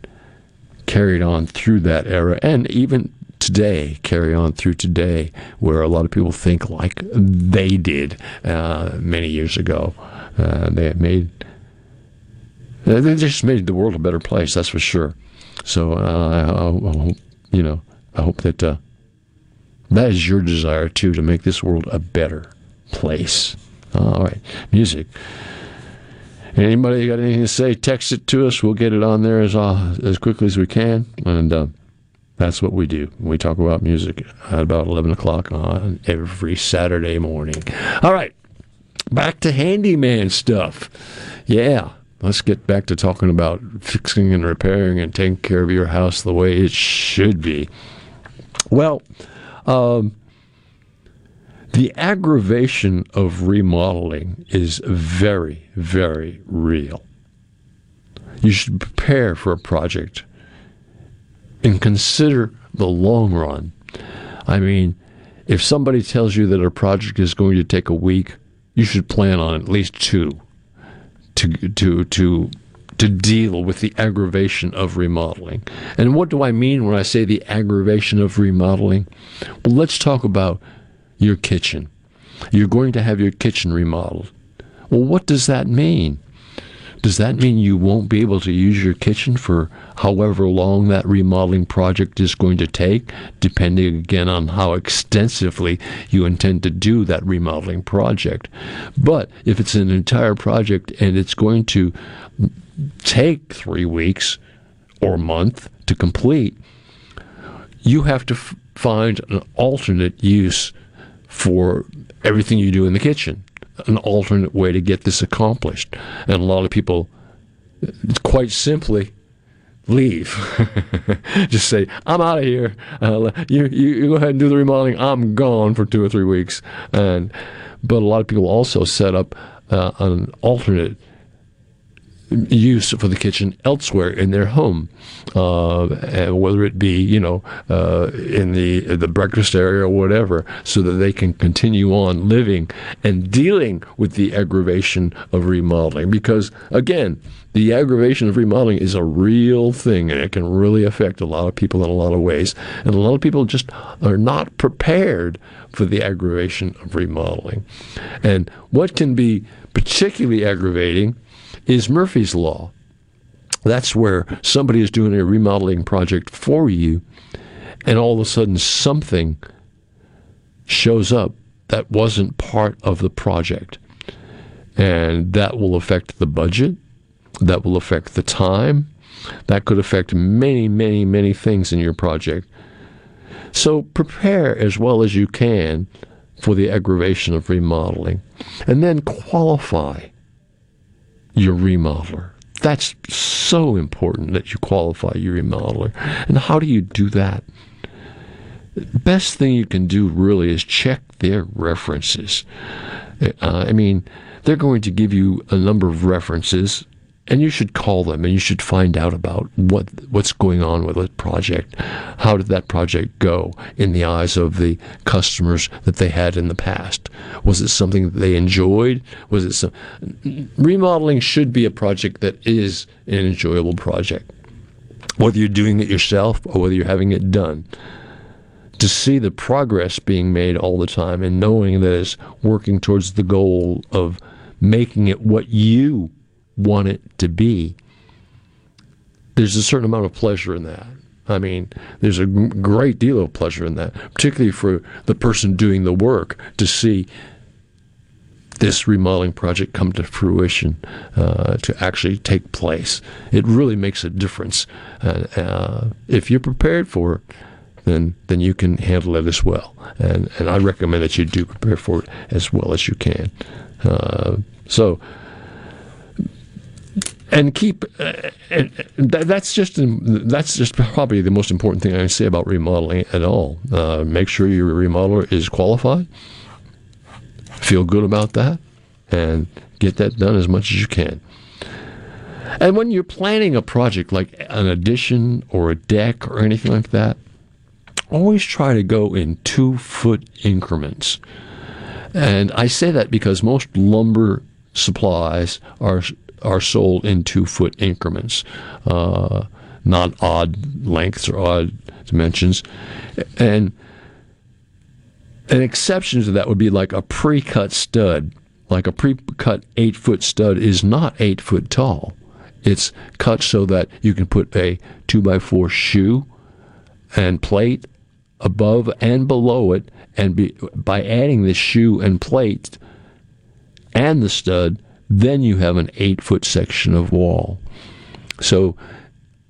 carried on through that era and even today, carry on through today, where a lot of people think like they did uh, many years ago. Uh, they made they just made the world a better place. That's for sure. So uh, I, I, hope you know. I hope that uh, that is your desire too to make this world a better place. All right, music. Anybody got anything to say? Text it to us. We'll get it on there as uh, as quickly as we can. And uh, that's what we do. We talk about music at about 11 o'clock on every Saturday morning. All right, back to handyman stuff. Yeah, let's get back to talking about fixing and repairing and taking care of your house the way it should be. Well, um, the aggravation of remodeling is very, very real. You should prepare for a project and consider the long run. I mean, if somebody tells you that a project is going to take a week, you should plan on at least two to to to to deal with the aggravation of remodeling. And what do I mean when I say the aggravation of remodeling? Well, let's talk about your kitchen. You're going to have your kitchen remodeled. Well, what does that mean? Does that mean you won't be able to use your kitchen for however long that remodeling project is going to take, depending again on how extensively you intend to do that remodeling project? But if it's an entire project and it's going to take three weeks or a month to complete, you have to f- find an alternate use for everything you do in the kitchen, an alternate way to get this accomplished. And a lot of people, quite simply, leave. Just say, I'm out of here. Uh, you, you, you go ahead and do the remodeling. I'm gone for two or three weeks. And but a lot of people also set up uh, an alternate use for the kitchen elsewhere in their home, uh, whether it be you know uh, in the the breakfast area or whatever, so that they can continue on living and dealing with the aggravation of remodeling. Because again, the aggravation of remodeling is a real thing, and it can really affect a lot of people in a lot of ways. And a lot of people just are not prepared for the aggravation of remodeling. And what can be particularly aggravating is Murphy's Law. That's where somebody is doing a remodeling project for you, and all of a sudden something shows up that wasn't part of the project. And that will affect the budget, that will affect the time, that could affect many, many, many things in your project. So prepare as well as you can for the aggravation of remodeling, and then qualify your remodeler. That's so important that you qualify your remodeler. And how do you do that? Best thing you can do really is check their references. Uh, I mean, they're going to give you a number of references and you should call them and you should find out about what what's going on with a project. How did that project go in the eyes of the customers that they had in the past? Was it something that they enjoyed? Was it some remodeling should be a project that is an enjoyable project. Whether you're doing it yourself or whether you're having it done. To see the progress being made all the time and knowing that it's working towards the goal of making it what you want it to be, there's a certain amount of pleasure in that. I mean, there's a great deal of pleasure in that, particularly for the person doing the work to see this remodeling project come to fruition, uh, to actually take place. It really makes a difference. Uh, uh, if you're prepared for it, then then you can handle it as well. And and I recommend that you do prepare for it as well as you can. Uh, so and keep uh, and that, that's just that's just probably the most important thing I can say about remodeling at all. Uh, make sure your remodeler is qualified. Feel good about that, and get that done as much as you can. And when you're planning a project like an addition or a deck or anything like that, always try to go in two foot increments. And I say that because most lumber supplies are are sold in two foot increments, uh, not odd lengths or odd dimensions. And an exception to that would be like a pre cut stud. Like a pre cut eight foot stud is not eight foot tall. It's cut so that you can put a two by four shoe and plate above and below it, and be, by adding the shoe and plate and the stud, then you have an eight foot section of wall. So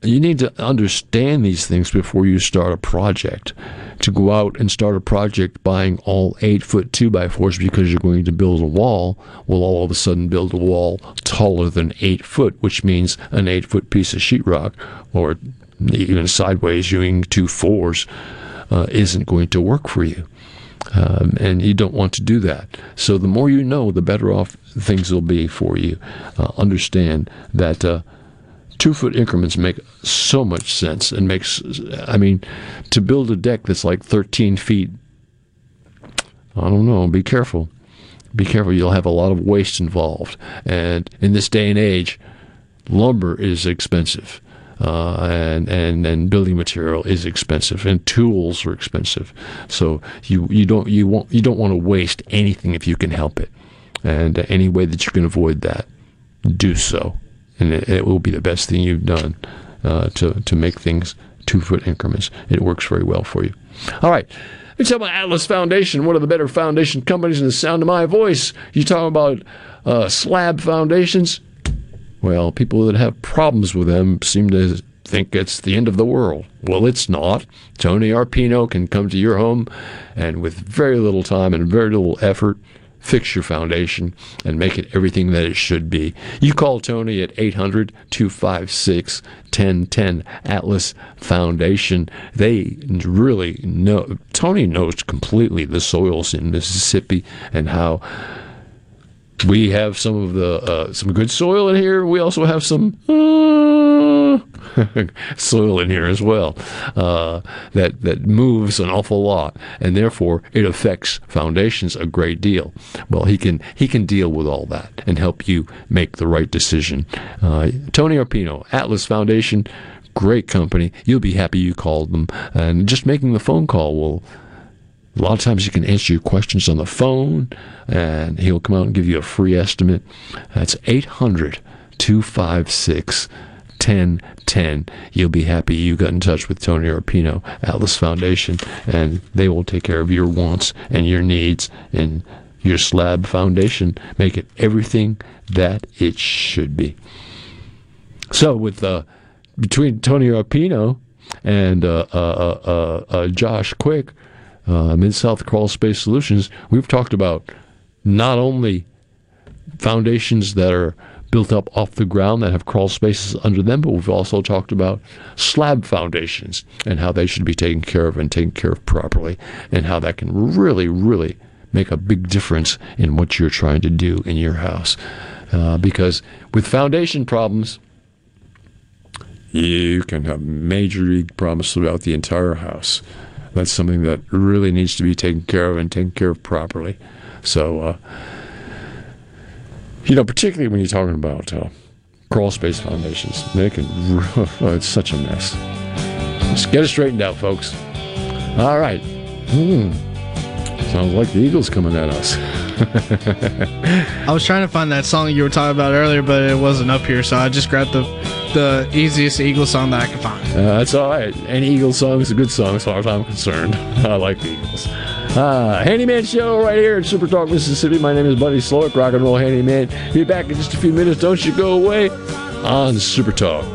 you need to understand these things before you start a project. To go out and start a project buying all eight foot two by fours because you're going to build a wall, will all of a sudden build a wall taller than eight foot, which means an eight foot piece of sheetrock or even sideways using two fours uh, isn't going to work for you. Um, and you don't want to do that. So the more you know, the better off things will be for you. Uh, understand that uh, two foot increments make so much sense and makes, I mean, to build a deck that's like 13 feet, I don't know, be careful. Be careful, you'll have a lot of waste involved. And in this day and age, lumber is expensive uh, and and and building material is expensive, and tools are expensive. So you you don't you want you don't want to waste anything if you can help it, and any way that you can avoid that, do so, and it, it will be the best thing you've done uh, to to make things two foot increments. It works very well for you. All right. Let's talk about Atlas Foundation, one of the better foundation companies in the sound of my voice. You talk about uh, slab foundations. Well, people that have problems with them seem to think it's the end of the world. Well, it's not. Tony Arpino can come to your home and with very little time and very little effort fix your foundation and make it everything that it should be. You call Tony at 800 256 1010 Atlas Foundation. They really know, Tony knows completely the soils in Mississippi and how we have some of the uh, some good soil in here. We also have some uh, soil in here as well uh, that that moves an awful lot, and therefore it affects foundations a great deal. Well, he can he can deal with all that and help you make the right decision. Uh, Tony Arpino, Atlas Foundation, great company. You'll be happy you called them, and just making the phone call will a lot of times you can answer your questions on the phone, and he'll come out and give you a free estimate. That's 800 256 1010. You'll be happy you got in touch with Tony Arpino, Atlas Foundation, and they will take care of your wants and your needs and your slab foundation. Make it everything that it should be. So, with uh, between Tony Arpino and uh, uh, uh, uh Josh Quick, uh, Mid South Crawl Space Solutions, we've talked about not only foundations that are built up off the ground that have crawl spaces under them, but we've also talked about slab foundations and how they should be taken care of and taken care of properly, and how that can really, really make a big difference in what you're trying to do in your house. Uh, because with foundation problems, you can have major problems throughout the entire house that's something that really needs to be taken care of and taken care of properly. So, uh, you know, particularly when you're talking about uh, crawl space foundations, they can, oh, it's such a mess. Just get it straightened out, folks. All right. Hmm. Sounds like the Eagles coming at us. I was trying to find that song you were talking about earlier, but it wasn't up here, so I just grabbed the the easiest Eagles song that I could find. Uh, that's all right. Any Eagles song is a good song, as far as I'm concerned. I like the Eagles. Uh, Handyman Show right here in Super Talk, Mississippi. My name is Buddy Slowick, Rock and Roll Handyman. Be back in just a few minutes. Don't you go away on Super Talk.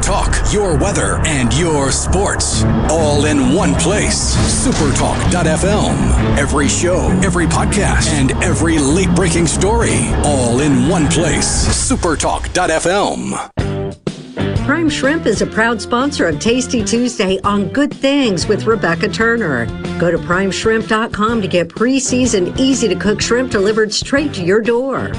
Talk, your weather, and your sports. All in one place. Supertalk.fm. Every show, every podcast, and every late breaking story. All in one place. Supertalk.fm. Prime Shrimp is a proud sponsor of Tasty Tuesday on Good Things with Rebecca Turner. Go to primeshrimp.com to get pre seasoned, easy to cook shrimp delivered straight to your door.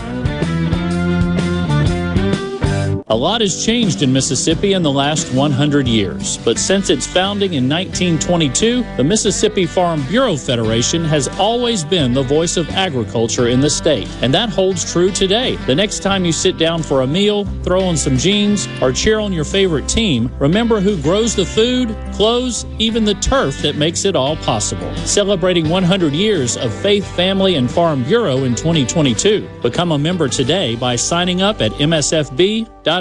A lot has changed in Mississippi in the last 100 years, but since its founding in 1922, the Mississippi Farm Bureau Federation has always been the voice of agriculture in the state, and that holds true today. The next time you sit down for a meal, throw on some jeans, or cheer on your favorite team, remember who grows the food, clothes, even the turf that makes it all possible. Celebrating 100 years of Faith, Family, and Farm Bureau in 2022. Become a member today by signing up at msfb.org.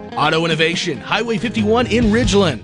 Auto Innovation, Highway 51 in Ridgeland.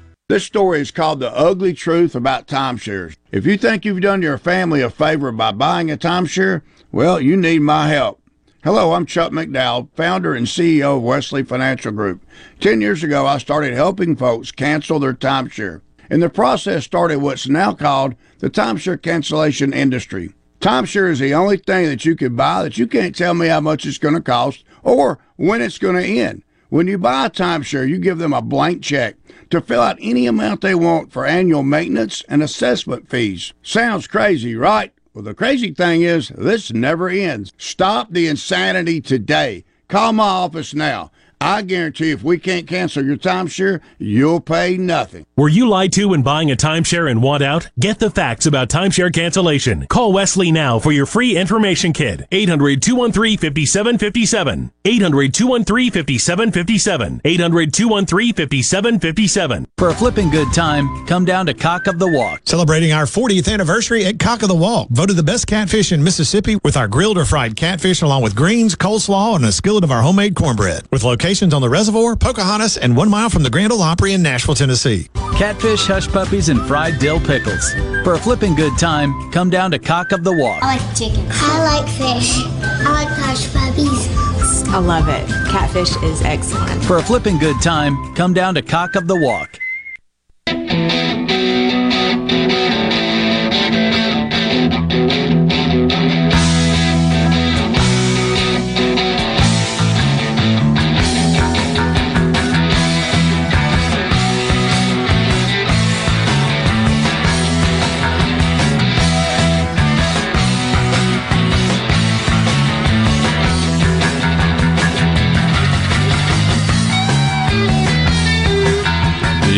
This story is called The Ugly Truth About Timeshares. If you think you've done your family a favor by buying a timeshare, well, you need my help. Hello, I'm Chuck McDowell, founder and CEO of Wesley Financial Group. Ten years ago, I started helping folks cancel their timeshare. And the process started what's now called the timeshare cancellation industry. Timeshare is the only thing that you can buy that you can't tell me how much it's going to cost or when it's going to end. When you buy a timeshare, you give them a blank check to fill out any amount they want for annual maintenance and assessment fees. Sounds crazy, right? Well, the crazy thing is, this never ends. Stop the insanity today. Call my office now. I guarantee if we can't cancel your timeshare, you'll pay nothing. Were you lied to when buying a timeshare and want out? Get the facts about timeshare cancellation. Call Wesley now for your free information kit. 800 213 5757. 800 213 5757. 800 213 5757. For a flipping good time, come down to Cock of the Walk. Celebrating our 40th anniversary at Cock of the Walk. Voted the best catfish in Mississippi with our grilled or fried catfish along with greens, coleslaw, and a skillet of our homemade cornbread. With locations on the reservoir, Pocahontas, and one mile from the Grand Ole Opry in Nashville, Tennessee. Catfish, hush puppies, and fried dill pickles. For a flipping good time, come down to Cock of the Walk. I like chicken. I like fish. I like hush puppies. I love it. Catfish is excellent. For a flipping good time, come down to Cock of the Walk.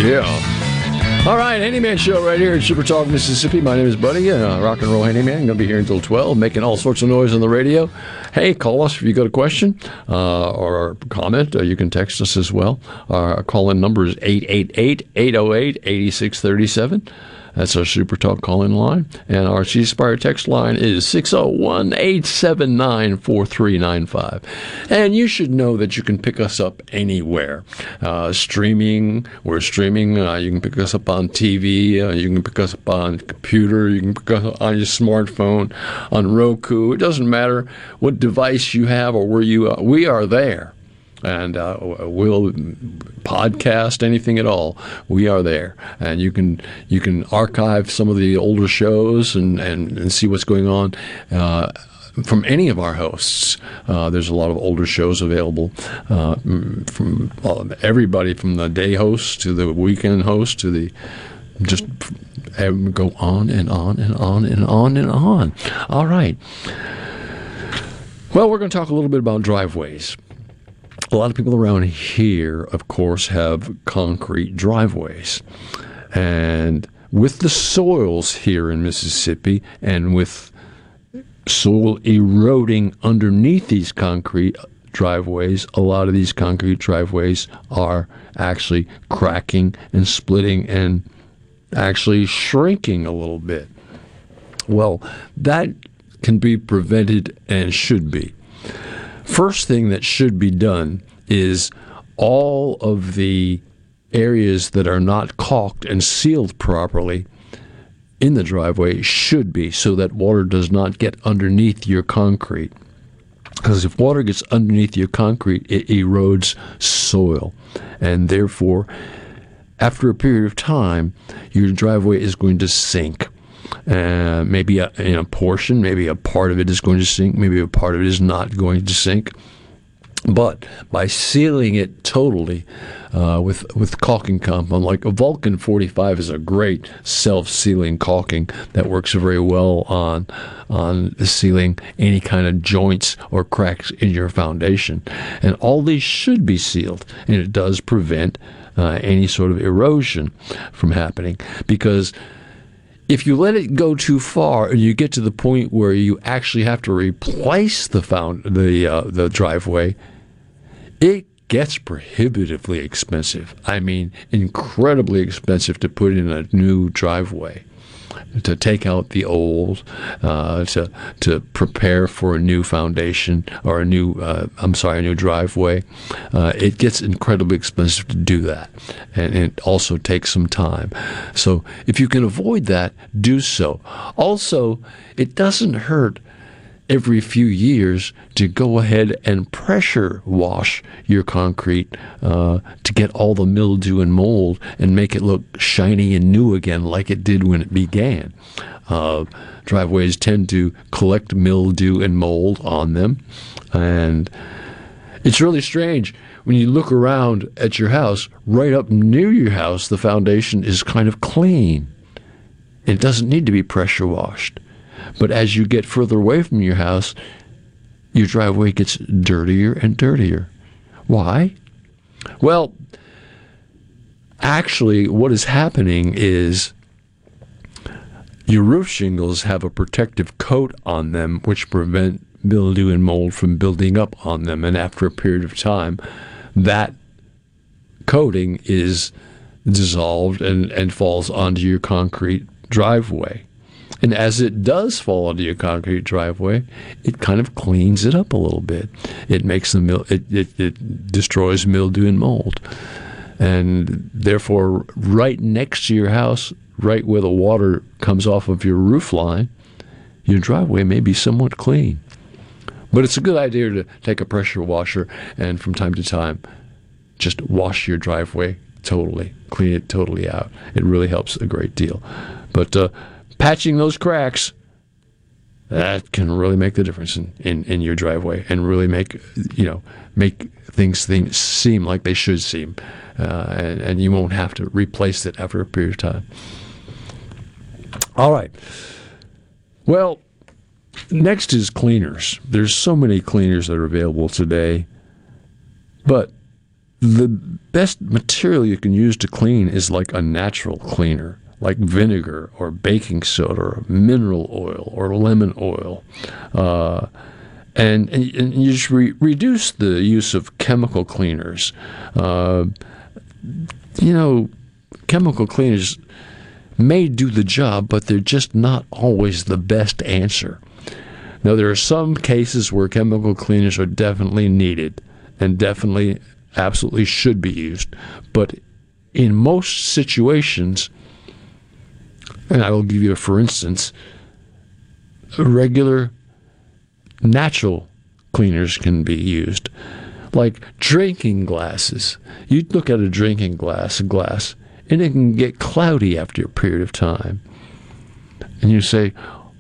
Yeah. All right, Handyman Show right here in Super Talk, Mississippi. My name is Buddy, uh, rock and roll handyman. Going to be here until 12, making all sorts of noise on the radio. Hey, call us if you got a question uh, or comment. Uh, you can text us as well. Our call in number is 888 808 8637. That's our Super Talk call in line. And our C Spire text line is 601 879 4395. And you should know that you can pick us up anywhere. Uh, streaming, we're streaming. Uh, you can pick us up on TV. Uh, you can pick us up on computer. You can pick us up on your smartphone, on Roku. It doesn't matter what device you have or where you are. We are there and uh, we'll podcast anything at all. We are there, and you can you can archive some of the older shows and and, and see what's going on. Uh, from any of our hosts. Uh, there's a lot of older shows available uh, from everybody from the day host to the weekend host to the just go on and on and on and on and on. All right. Well, we're going to talk a little bit about driveways. A lot of people around here, of course, have concrete driveways. And with the soils here in Mississippi and with soil eroding underneath these concrete driveways, a lot of these concrete driveways are actually cracking and splitting and actually shrinking a little bit. Well, that can be prevented and should be. First thing that should be done is all of the areas that are not caulked and sealed properly in the driveway should be so that water does not get underneath your concrete. Because if water gets underneath your concrete, it erodes soil. And therefore, after a period of time, your driveway is going to sink. Uh, maybe a, in a portion, maybe a part of it is going to sink, maybe a part of it is not going to sink. But by sealing it totally uh, with with caulking compound, like a Vulkem 45 is a great self-sealing caulking that works very well on on sealing any kind of joints or cracks in your foundation. And all these should be sealed, and it does prevent uh, any sort of erosion from happening because if you let it go too far and you get to the point where you actually have to replace the found the uh, the driveway, it gets prohibitively expensive. I mean, incredibly expensive to put in a new driveway to take out the old, uh, to to prepare for a new foundation or a new uh, I'm sorry, a new driveway. Uh, it gets incredibly expensive to do that, and it also takes some time. So if you can avoid that, do so. Also, it doesn't hurt every few years to go ahead and pressure wash your concrete uh, to get all the mildew and mold and make it look shiny and new again like it did when it began. Uh, driveways tend to collect mildew and mold on them, and it's really strange when you look around at your house, right up near your house, the foundation is kind of clean. It doesn't need to be pressure washed. But as you get further away from your house, your driveway gets dirtier and dirtier. Why? Well, actually, what is happening is your roof shingles have a protective coat on them which prevent mildew and mold from building up on them. And after a period of time, that coating is dissolved and, and falls onto your concrete driveway. And as it does fall onto your concrete driveway, it kind of cleans it up a little bit. It makes the mil- it, it, it destroys mildew and mold. And therefore, right next to your house, right where the water comes off of your roof line, your driveway may be somewhat clean. But it's a good idea to take a pressure washer and from time to time just wash your driveway totally, clean it totally out. It really helps a great deal. But uh, patching those cracks, that can really make the difference in, in, in your driveway and really make you know make things, seem like they should seem, uh, and, and you won't have to replace it after a period of time. All right. Well, next is cleaners. There's so many cleaners that are available today, but the best material you can use to clean is like a natural cleaner like vinegar or baking soda or mineral oil or lemon oil. Uh, and, and, you just re- reduce the use of chemical cleaners. Uh, you know, chemical cleaners may do the job, but they're just not always the best answer. Now, there are some cases where chemical cleaners are definitely needed and definitely, absolutely should be used. But in most situations, and I will give you for instance, regular natural cleaners can be used. Like drinking glasses. You look at a drinking glass, a glass, and it can get cloudy after a period of time. And you say,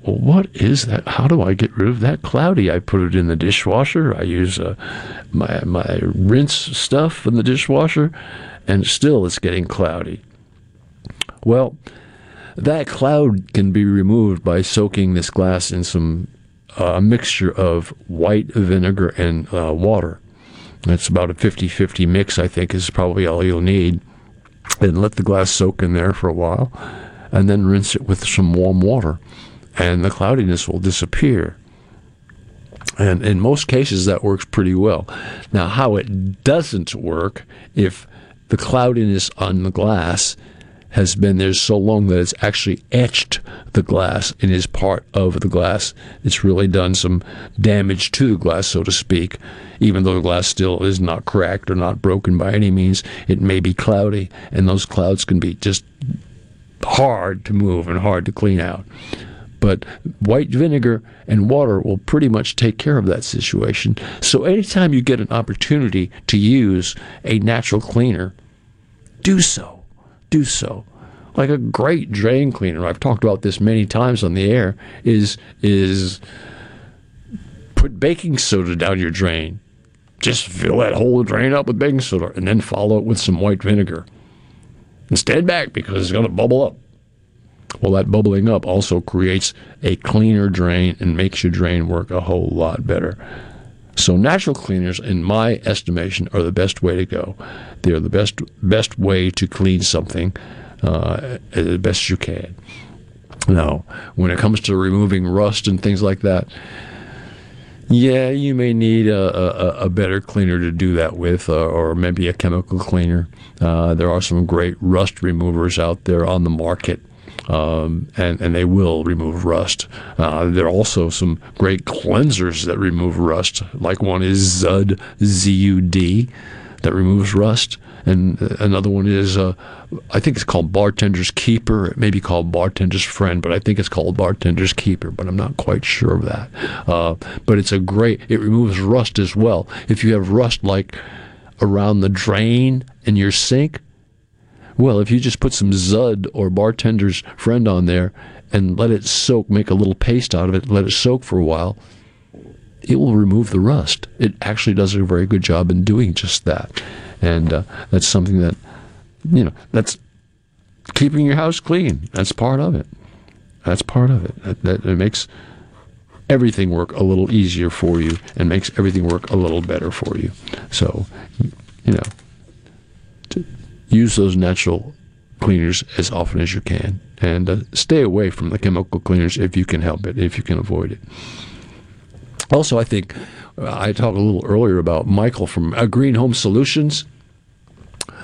well, what is that? How do I get rid of that cloudy? I put it in the dishwasher. I use uh, my my rinse stuff in the dishwasher, and still it's getting cloudy. Well, that cloud can be removed by soaking this glass in some uh, mixture of white vinegar and uh, water. It's about a 50 50 mix, I think, is probably all you'll need. And let the glass soak in there for a while, and then rinse it with some warm water, and the cloudiness will disappear. And in most cases, that works pretty well. Now, how it doesn't work if the cloudiness on the glass has been there so long that it's actually etched the glass and is part of the glass. It's really done some damage to the glass, so to speak. Even though the glass still is not cracked or not broken by any means, it may be cloudy, and those clouds can be just hard to move and hard to clean out. But white vinegar and water will pretty much take care of that situation. So anytime you get an opportunity to use a natural cleaner, do so do so. Like a great drain cleaner, I've talked about this many times on the air, is is put baking soda down your drain. Just fill that whole drain up with baking soda and then follow it with some white vinegar. And stand back because it's going to bubble up. Well, that bubbling up also creates a cleaner drain and makes your drain work a whole lot better. So natural cleaners, in my estimation, are the best way to go. They're the best best way to clean something uh, as best you can. Now, when it comes to removing rust and things like that, yeah, you may need a, a, a better cleaner to do that with, uh, or maybe a chemical cleaner. Uh, there are some great rust removers out there on the market um, and, and they will remove rust. Uh, there are also some great cleansers that remove rust, like one is Zud, Z-U-D, that removes rust. And another one is, uh, I think it's called Bartender's Keeper. It may be called Bartender's Friend, but I think it's called Bartender's Keeper, but I'm not quite sure of that. Uh, but it's a great, it removes rust as well. If you have rust like around the drain in your sink, well, if you just put some Zud or bartender's friend on there and let it soak, make a little paste out of it, let it soak for a while, it will remove the rust. It actually does a very good job in doing just that. And uh, that's something that, you know, that's keeping your house clean. That's part of it. That's part of it. That, that it makes everything work a little easier for you and makes everything work a little better for you. So, you know, use those natural cleaners as often as you can and uh, stay away from the chemical cleaners if you can help it, if you can avoid it. Also, I think uh, I talked a little earlier about Michael from uh, Green Home Solutions.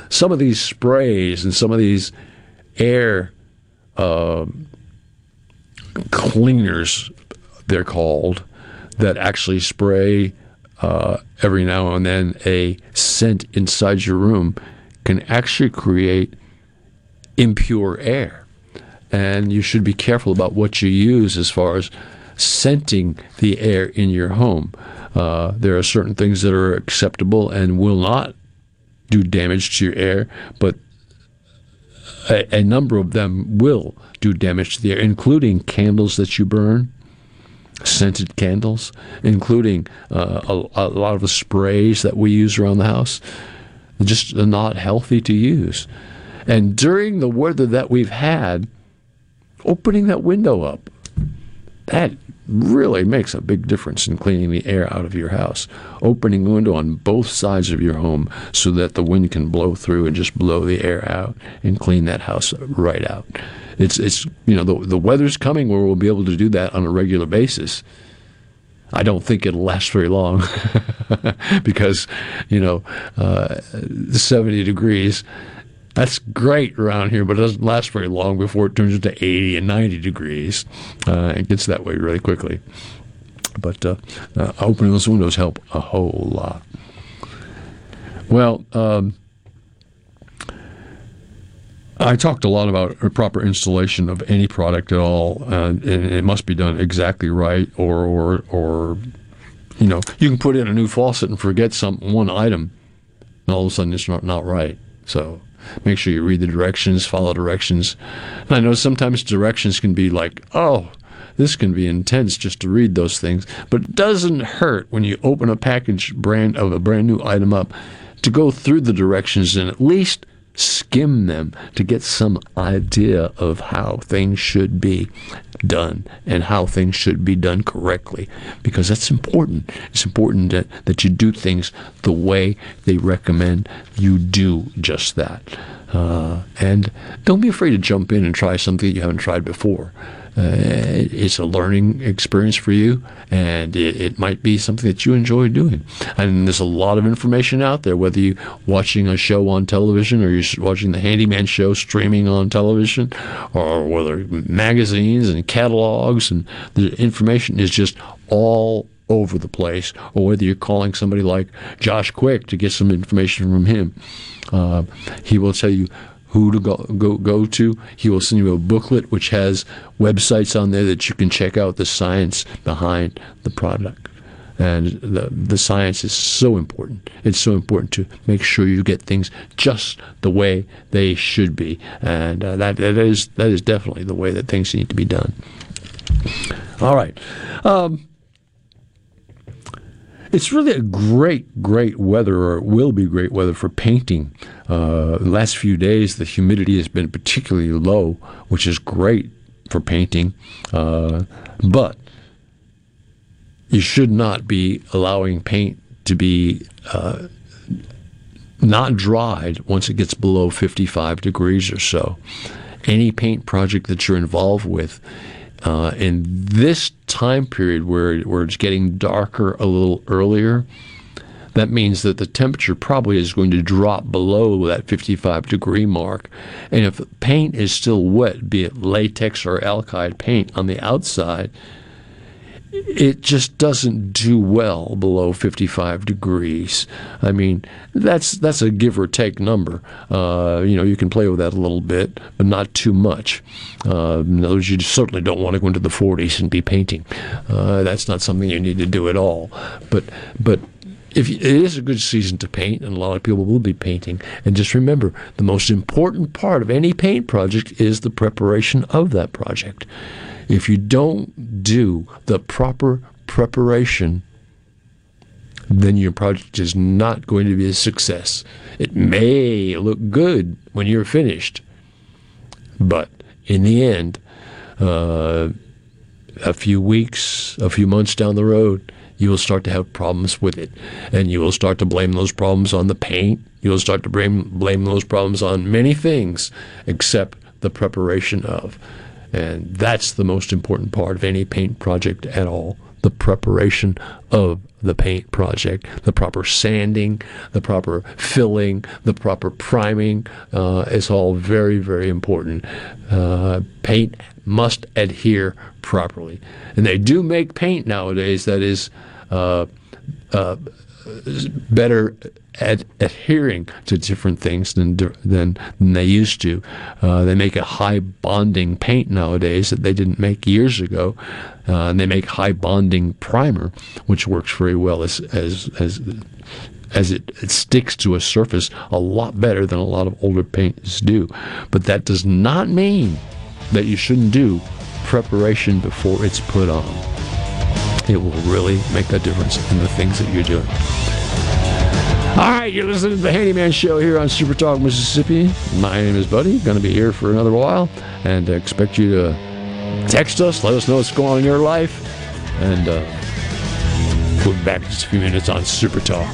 Some of these sprays and some of these air uh, cleaners, they're called, that actually spray uh, every now and then a scent inside your room can actually create impure air. And you should be careful about what you use as far as scenting the air in your home. Uh, there are certain things that are acceptable and will not do damage to your air, but a, a number of them will do damage to the air, including candles that you burn, scented candles, including uh, a, a, lot of the sprays that we use around the house just not healthy to use. And during the weather that we've had, opening that window up, that really makes a big difference in cleaning the air out of your house. Opening the window on both sides of your home so that the wind can blow through and just blow the air out and clean that house right out. It's it's you know the the weather's coming where we'll be able to do that on a regular basis. I don't think it'll last very long because, you know, uh, 70 degrees, that's great around here, but it doesn't last very long before it turns into 80 and 90 degrees. Uh, it gets that way really quickly. But uh, uh opening those windows help a whole lot. Well, um, I talked a lot about a proper installation of any product at all, uh, and it must be done exactly right, or or or you know, you can put in a new faucet and forget some one item, and all of a sudden it's not not right. So make sure you read the directions, follow directions. And I know sometimes directions can be like, oh, this can be intense just to read those things, but it doesn't hurt when you open a package brand of a brand new item up to go through the directions and at least skim them to get some idea of how things should be done and how things should be done correctly because that's important. It's important that, that you do things the way they recommend you do just that. Uh, and don't be afraid to jump in and try something you haven't tried before. Uh, it's a learning experience for you, and it, it, might be something that you enjoy doing. And there's a lot of information out there, whether you're watching a show on television or you're watching the Handyman show streaming on television, or whether magazines and catalogs, and the information is just all over the place, or whether you're calling somebody like Josh Quick to get some information from him. Uh, he will tell you who to go, go go to. He will send you a booklet which has websites on there that you can check out the science behind the product. And the the science is so important. It's so important to make sure you get things just the way they should be, and uh, that that is that is definitely the way that things need to be done. All right. Um, it's really a great, great weather, or it will be great weather for painting. Uh, the last few days, the humidity has been particularly low, which is great for painting. Uh, but you should not be allowing paint to be uh, not dried once it gets below 55 degrees or so. Any paint project that you're involved with uh, in this time period where, where it's getting darker a little earlier, that means that the temperature probably is going to drop below that 55 degree mark. And if paint is still wet, be it latex or alkyd paint on the outside, it just doesn't do well below 55 degrees. I mean, that's that's a give or take number. Uh, you know, you can play with that a little bit, but not too much. Uh, in other words, you certainly don't want to go into the 40s and be painting. Uh, that's not something you need to do at all. But but if it is a good season to paint, and a lot of people will be painting, and just remember, the most important part of any paint project is the preparation of that project. If you don't do the proper preparation, then your project is not going to be a success. It may look good when you're finished, but in the end, uh, a few weeks, a few months down the road, you will start to have problems with it. And you will start to blame those problems on the paint. You will start to blame, blame those problems on many things except the preparation of. And that's the most important part of any paint project at all the preparation of the paint project, the proper sanding, the proper filling, the proper priming uh, is all very, very important. Uh, paint must adhere properly. And they do make paint nowadays that is uh, uh better at adhering to different things than than, than they used to. Uh, they make a high bonding paint nowadays that they didn't make years ago, uh, and they make high bonding primer, which works very well as as as as it, it, sticks to a surface a lot better than a lot of older paints do. But that does not mean that you shouldn't do preparation before it's put on. It will really make a difference in the things that you're doing. All right, you're listening to the Handyman Show here on Super Talk, Mississippi. My name is Buddy. Going to be here for another while, and expect you to text us, let us know what's going on in your life, and uh, we'll be back in just a few minutes on Super Talk.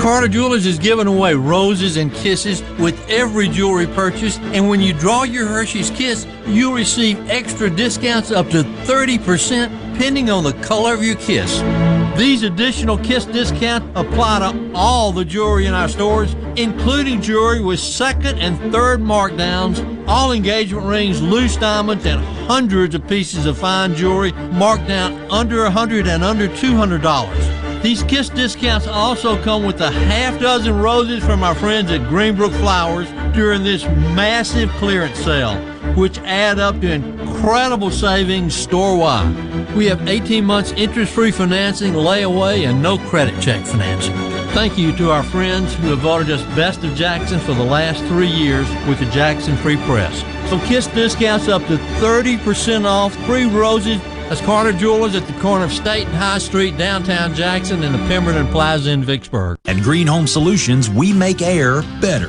Carter Jewelers is giving away roses and kisses with every jewelry purchase, and when you draw your Hershey's Kiss, you'll receive extra discounts up to 30% depending on the color of your kiss. These additional kiss discounts apply to all the jewelry in our stores, including jewelry with second and third markdowns, all engagement rings, loose diamonds, and hundreds of pieces of fine jewelry marked down under 100 and under $200. These Kiss discounts also come with a half dozen roses from our friends at Greenbrook Flowers during this massive clearance sale, which add up to incredible savings store-wide. We have 18 months interest-free financing, layaway, and no credit check financing. Thank you to our friends who have voted us Best of Jackson for the last three years with the Jackson Free Press. So Kiss discounts up to 30% off, free roses, that's Carter Jewelers at the corner of State and High Street, downtown Jackson, and the Pemberton Plaza in Vicksburg. At Green Home Solutions, we make air better.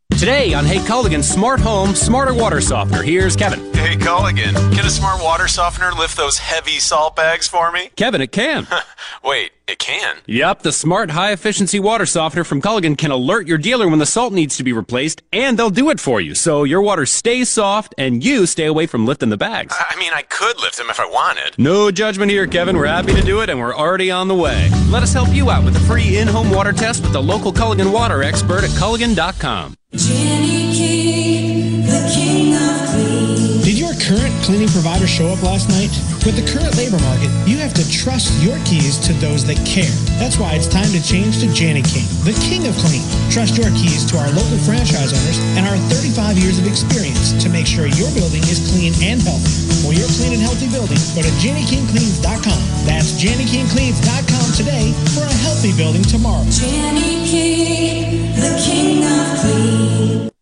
Today on Hey Culligan Smart Home Smarter Water Softener, here's Kevin. Hey Culligan, can a smart water softener lift those heavy salt bags for me? Kevin, it can. Wait, it can? Yep, the smart high efficiency water softener from Culligan can alert your dealer when the salt needs to be replaced, and they'll do it for you. So your water stays soft and you stay away from lifting the bags. I mean, I could lift them if I wanted. No judgment here, Kevin. We're happy to do it, and we're already on the way. Let us help you out with a free in home water test with the local Culligan water expert at Culligan.com. Jani-King, the king of clean. Current cleaning provider show up last night? With the current labor market, you have to trust your keys to those that care. That's why it's time to change to Jani-King, the king of clean. Trust your keys to our local franchise owners and our 35 years of experience to make sure your building is clean and healthy. For your clean and healthy building, go to JaniKingCleans.com. That's JaniKingCleans.com today for a healthy building tomorrow. Jenny King, the king of clean.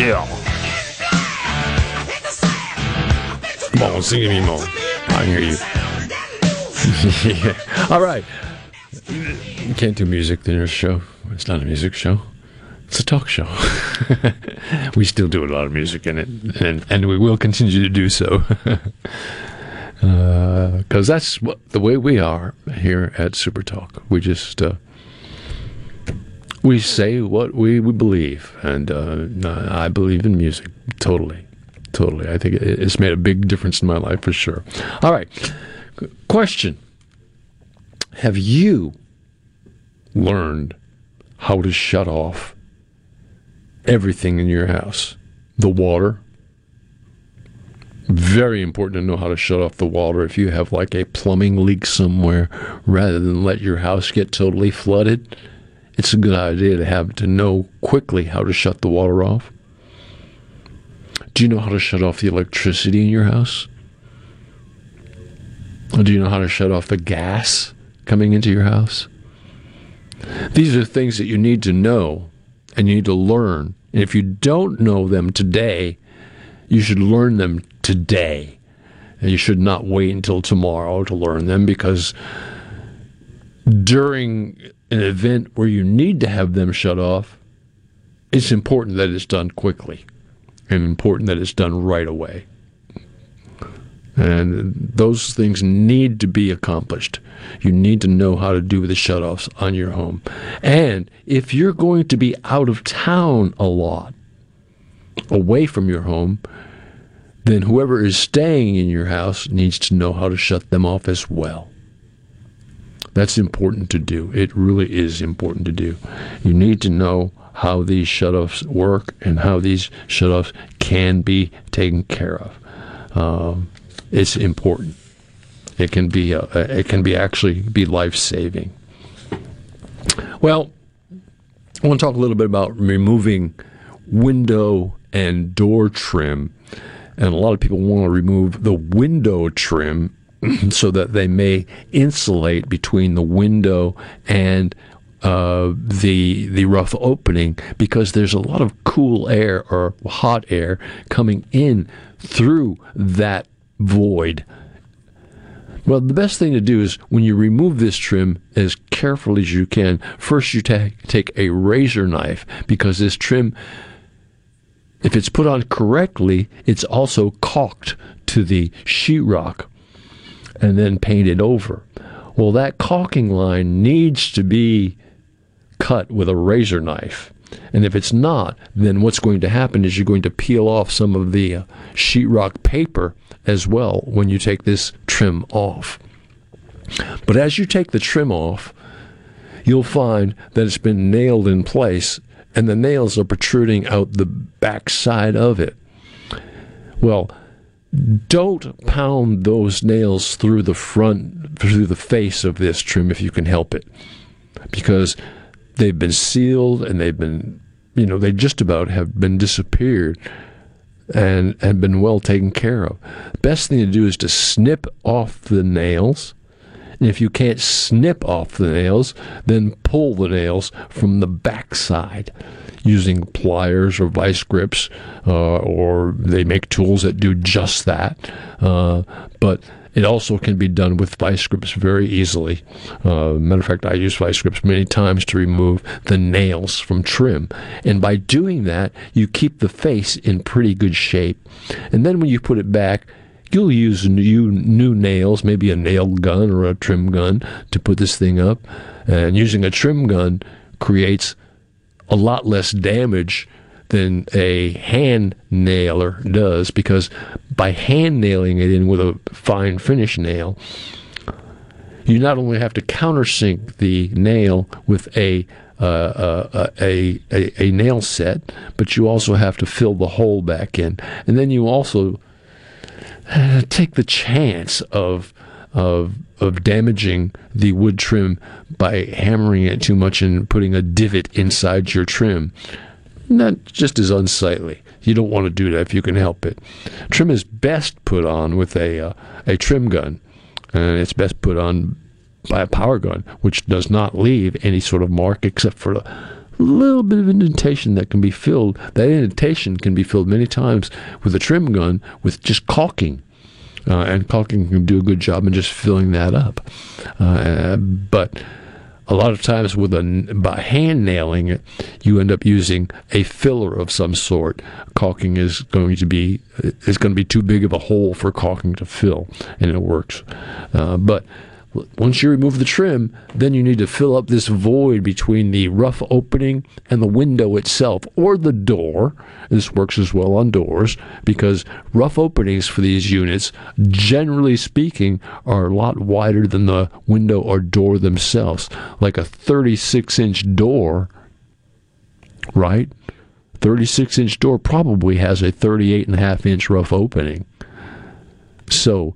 Yeah. Come on, sing me more. I hear you. yeah. All right. You can't do music in your show. It's not a music show. It's a talk show. we still do a lot of music in it, and, and we will continue to do so. Because uh, that's what, the way we are here at Super Talk. We just uh, we say what we, we believe, and uh, I believe in music totally, totally. I think it's made a big difference in my life for sure. All right, question: Have you learned how to shut off everything in your house? The water, Very important to know how to shut off the water if you have like a plumbing leak somewhere rather than let your house get totally flooded. It's a good idea to have to know quickly how to shut the water off. Do you know how to shut off the electricity in your house? Or do you know how to shut off the gas coming into your house? These are things that you need to know and you need to learn. And if you don't know them today, you should learn them today. And you should not wait until tomorrow to learn them because during an event where you need to have them shut off, it's important that it's done quickly and important that it's done right away. And those things need to be accomplished. You need to know how to do the shutoffs on your home. And if you're going to be out of town a lot, away from your home, then whoever is staying in your house needs to know how to shut them off as well. That's important to do. It really is important to do. You need to know how these shutoffs work and how these shutoffs can be taken care of. Um, it's important. It can be uh, it can be actually be life saving. Well, I want to talk a little bit about removing window and door trim, and a lot of people want to remove the window trim so that they may insulate between the window and uh, the the rough opening because there's a lot of cool air or hot air coming in through that void. Well, the best thing to do is when you remove this trim as carefully as you can, first you ta- take a razor knife because this trim, if it's put on correctly, it's also caulked to the sheetrock and then paint it over. Well, that caulking line needs to be cut with a razor knife. And if it's not, then what's going to happen is you're going to peel off some of the uh, sheetrock paper as well when you take this trim off. But as you take the trim off, you'll find that it's been nailed in place and the nails are protruding out the back side of it. Well, don't pound those nails through the front, through the face of this trim if you can help it. Because they've been sealed and they've been, you know, they just about have been disappeared and have been well taken care of. Best thing to do is to snip off the nails. And if you can't snip off the nails, then pull the nails from the backside using pliers or vice grips, uh, or they make tools that do just that. Uh, but it also can be done with vice grips very easily. Uh, matter of fact, I use vice grips many times to remove the nails from trim. And by doing that, you keep the face in pretty good shape. And then when you put it back, you'll use new, new nails, maybe a nail gun or a trim gun to put this thing up. And using a trim gun creates a lot less damage than a hand nailer does because by hand nailing it in with a fine finish nail, you not only have to countersink the nail with a uh, uh, a, a, a nail set, but you also have to fill the hole back in, and then you also uh, take the chance of of of damaging the wood trim by hammering it too much and putting a divot inside your trim. That just is unsightly. You don't want to do that if you can help it. Trim is best put on with a uh, a trim gun, and it's best put on by a power gun, which does not leave any sort of mark except for a little bit of indentation that can be filled. That indentation can be filled many times with a trim gun with just caulking. Uh, and caulking can do a good job in just filling that up. Uh, but a lot of times with a by hand nailing it, you end up using a filler of some sort. Caulking is going to be is going to be too big of a hole for caulking to fill, and it works. Uh, but once you remove the trim, then you need to fill up this void between the rough opening and the window itself or the door. This works as well on doors because rough openings for these units, generally speaking, are a lot wider than the window or door themselves. Like a 36 inch door, right? 36 inch door probably has a 38 and a half inch rough opening. So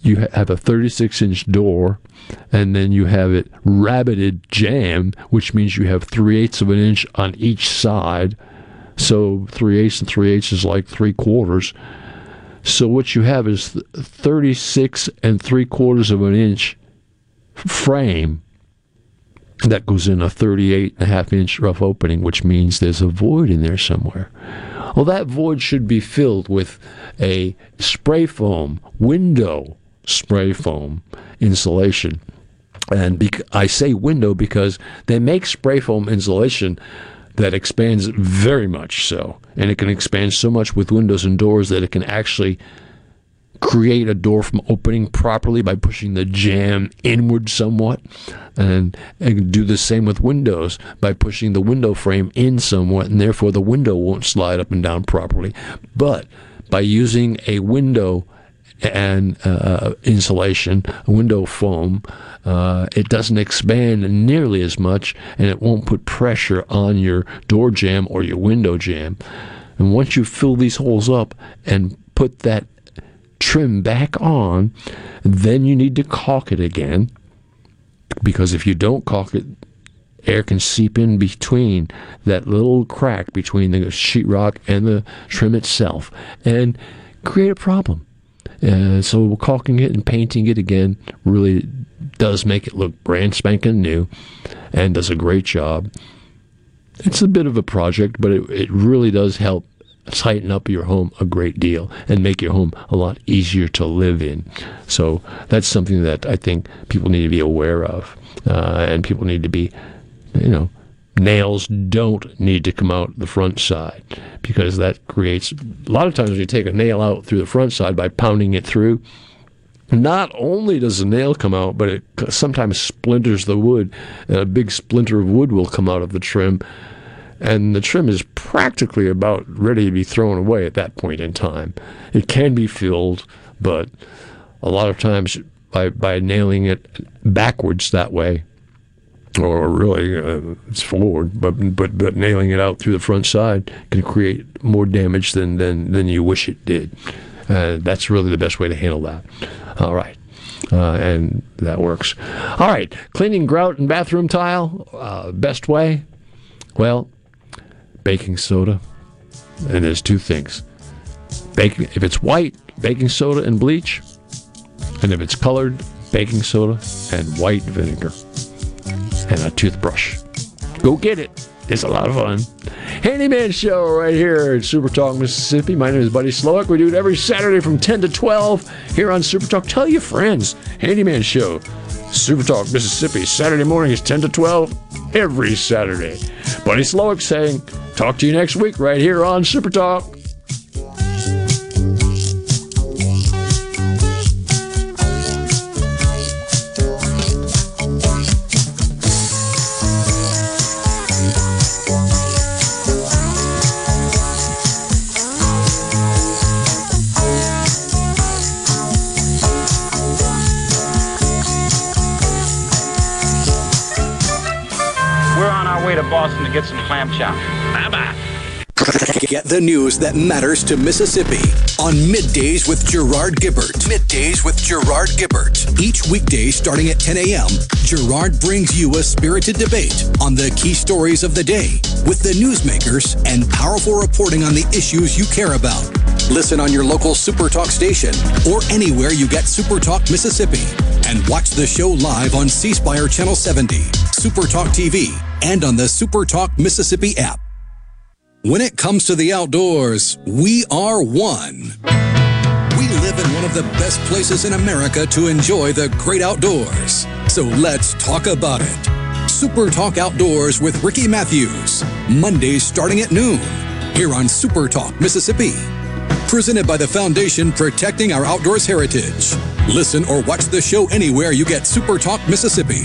you have a 36 inch door, and then you have it rabbeted jamb, which means you have three eighths of an inch on each side. So three eighths and three eighths is like three quarters. So what you have is 36 and three quarters of an inch frame that goes in a 38 and a half inch rough opening, which means there's a void in there somewhere. Well, that void should be filled with a spray foam window spray foam insulation. And bec- I say window because they make spray foam insulation that expands very much so. And it can expand so much with windows and doors that it can actually create a door from opening properly by pushing the jamb inward somewhat and, and, do the same with windows by pushing the window frame in somewhat and therefore the window won't slide up and down properly but by using a window and uh, insulation, window foam, uh, it doesn't expand nearly as much and it won't put pressure on your door jamb or your window jamb. And once you fill these holes up and put that trim back on, then you need to caulk it again. Because if you don't caulk it, air can seep in between that little crack between the sheetrock and the trim itself and create a problem. Uh, so caulking it and painting it again really does make it look brand spanking new and does a great job. It's a bit of a project, but it, it really does help tighten up your home a great deal and make your home a lot easier to live in. So that's something that I think people need to be aware of, uh, and people need to be, you know, nails don't need to come out the front side because that creates a lot of times when you take a nail out through the front side by pounding it through not only does the nail come out but it sometimes splinters the wood. And a big splinter of wood will come out of the trim and the trim is practically about ready to be thrown away at that point in time. It can be filled but a lot of times by, by nailing it backwards that way or really uh, it's forward, but but but nailing it out through the front side can create more damage than than than you wish it did. Uh, that's really the best way to handle that. All right. Uh, and that works. All right, cleaning grout and bathroom tile. Uh, best way, well, baking soda. And there's two things: baking. If it's white, baking soda and bleach, and if it's colored, baking soda and white vinegar and a toothbrush. Go get it. It's a lot of fun. Handyman Show right here at Super Talk, Mississippi. My name is Buddy Slowick. We do it every Saturday from 10 to 12 here on Super Talk. Tell your friends. Handyman Show, Super Talk, Mississippi. Saturday morning is 10 to 12 every Saturday. Buddy Slowick saying, talk to you next week right here on Super Talk. Clam chowder. Bye bye. Get the news that matters to Mississippi on Middays with Gerard Gibert. Middays with Gerard Gibert. Each weekday starting at 10 a.m., Gerard brings you a spirited debate on the key stories of the day with the newsmakers and powerful reporting on the issues you care about. Listen on your local Super Talk station or anywhere you get Super Talk Mississippi and watch the show live on C Spire Channel 70, Super Talk TV, and on the Super Talk Mississippi app. When it comes to the outdoors, we are one. We live in one of the best places in America to enjoy the great outdoors. So let's talk about it. Super Talk Outdoors with Ricky Matthews. Mondays starting at noon. Here on Super Talk Mississippi. Presented by the Foundation Protecting Our Outdoors Heritage. Listen or watch the show anywhere you get Super Talk Mississippi.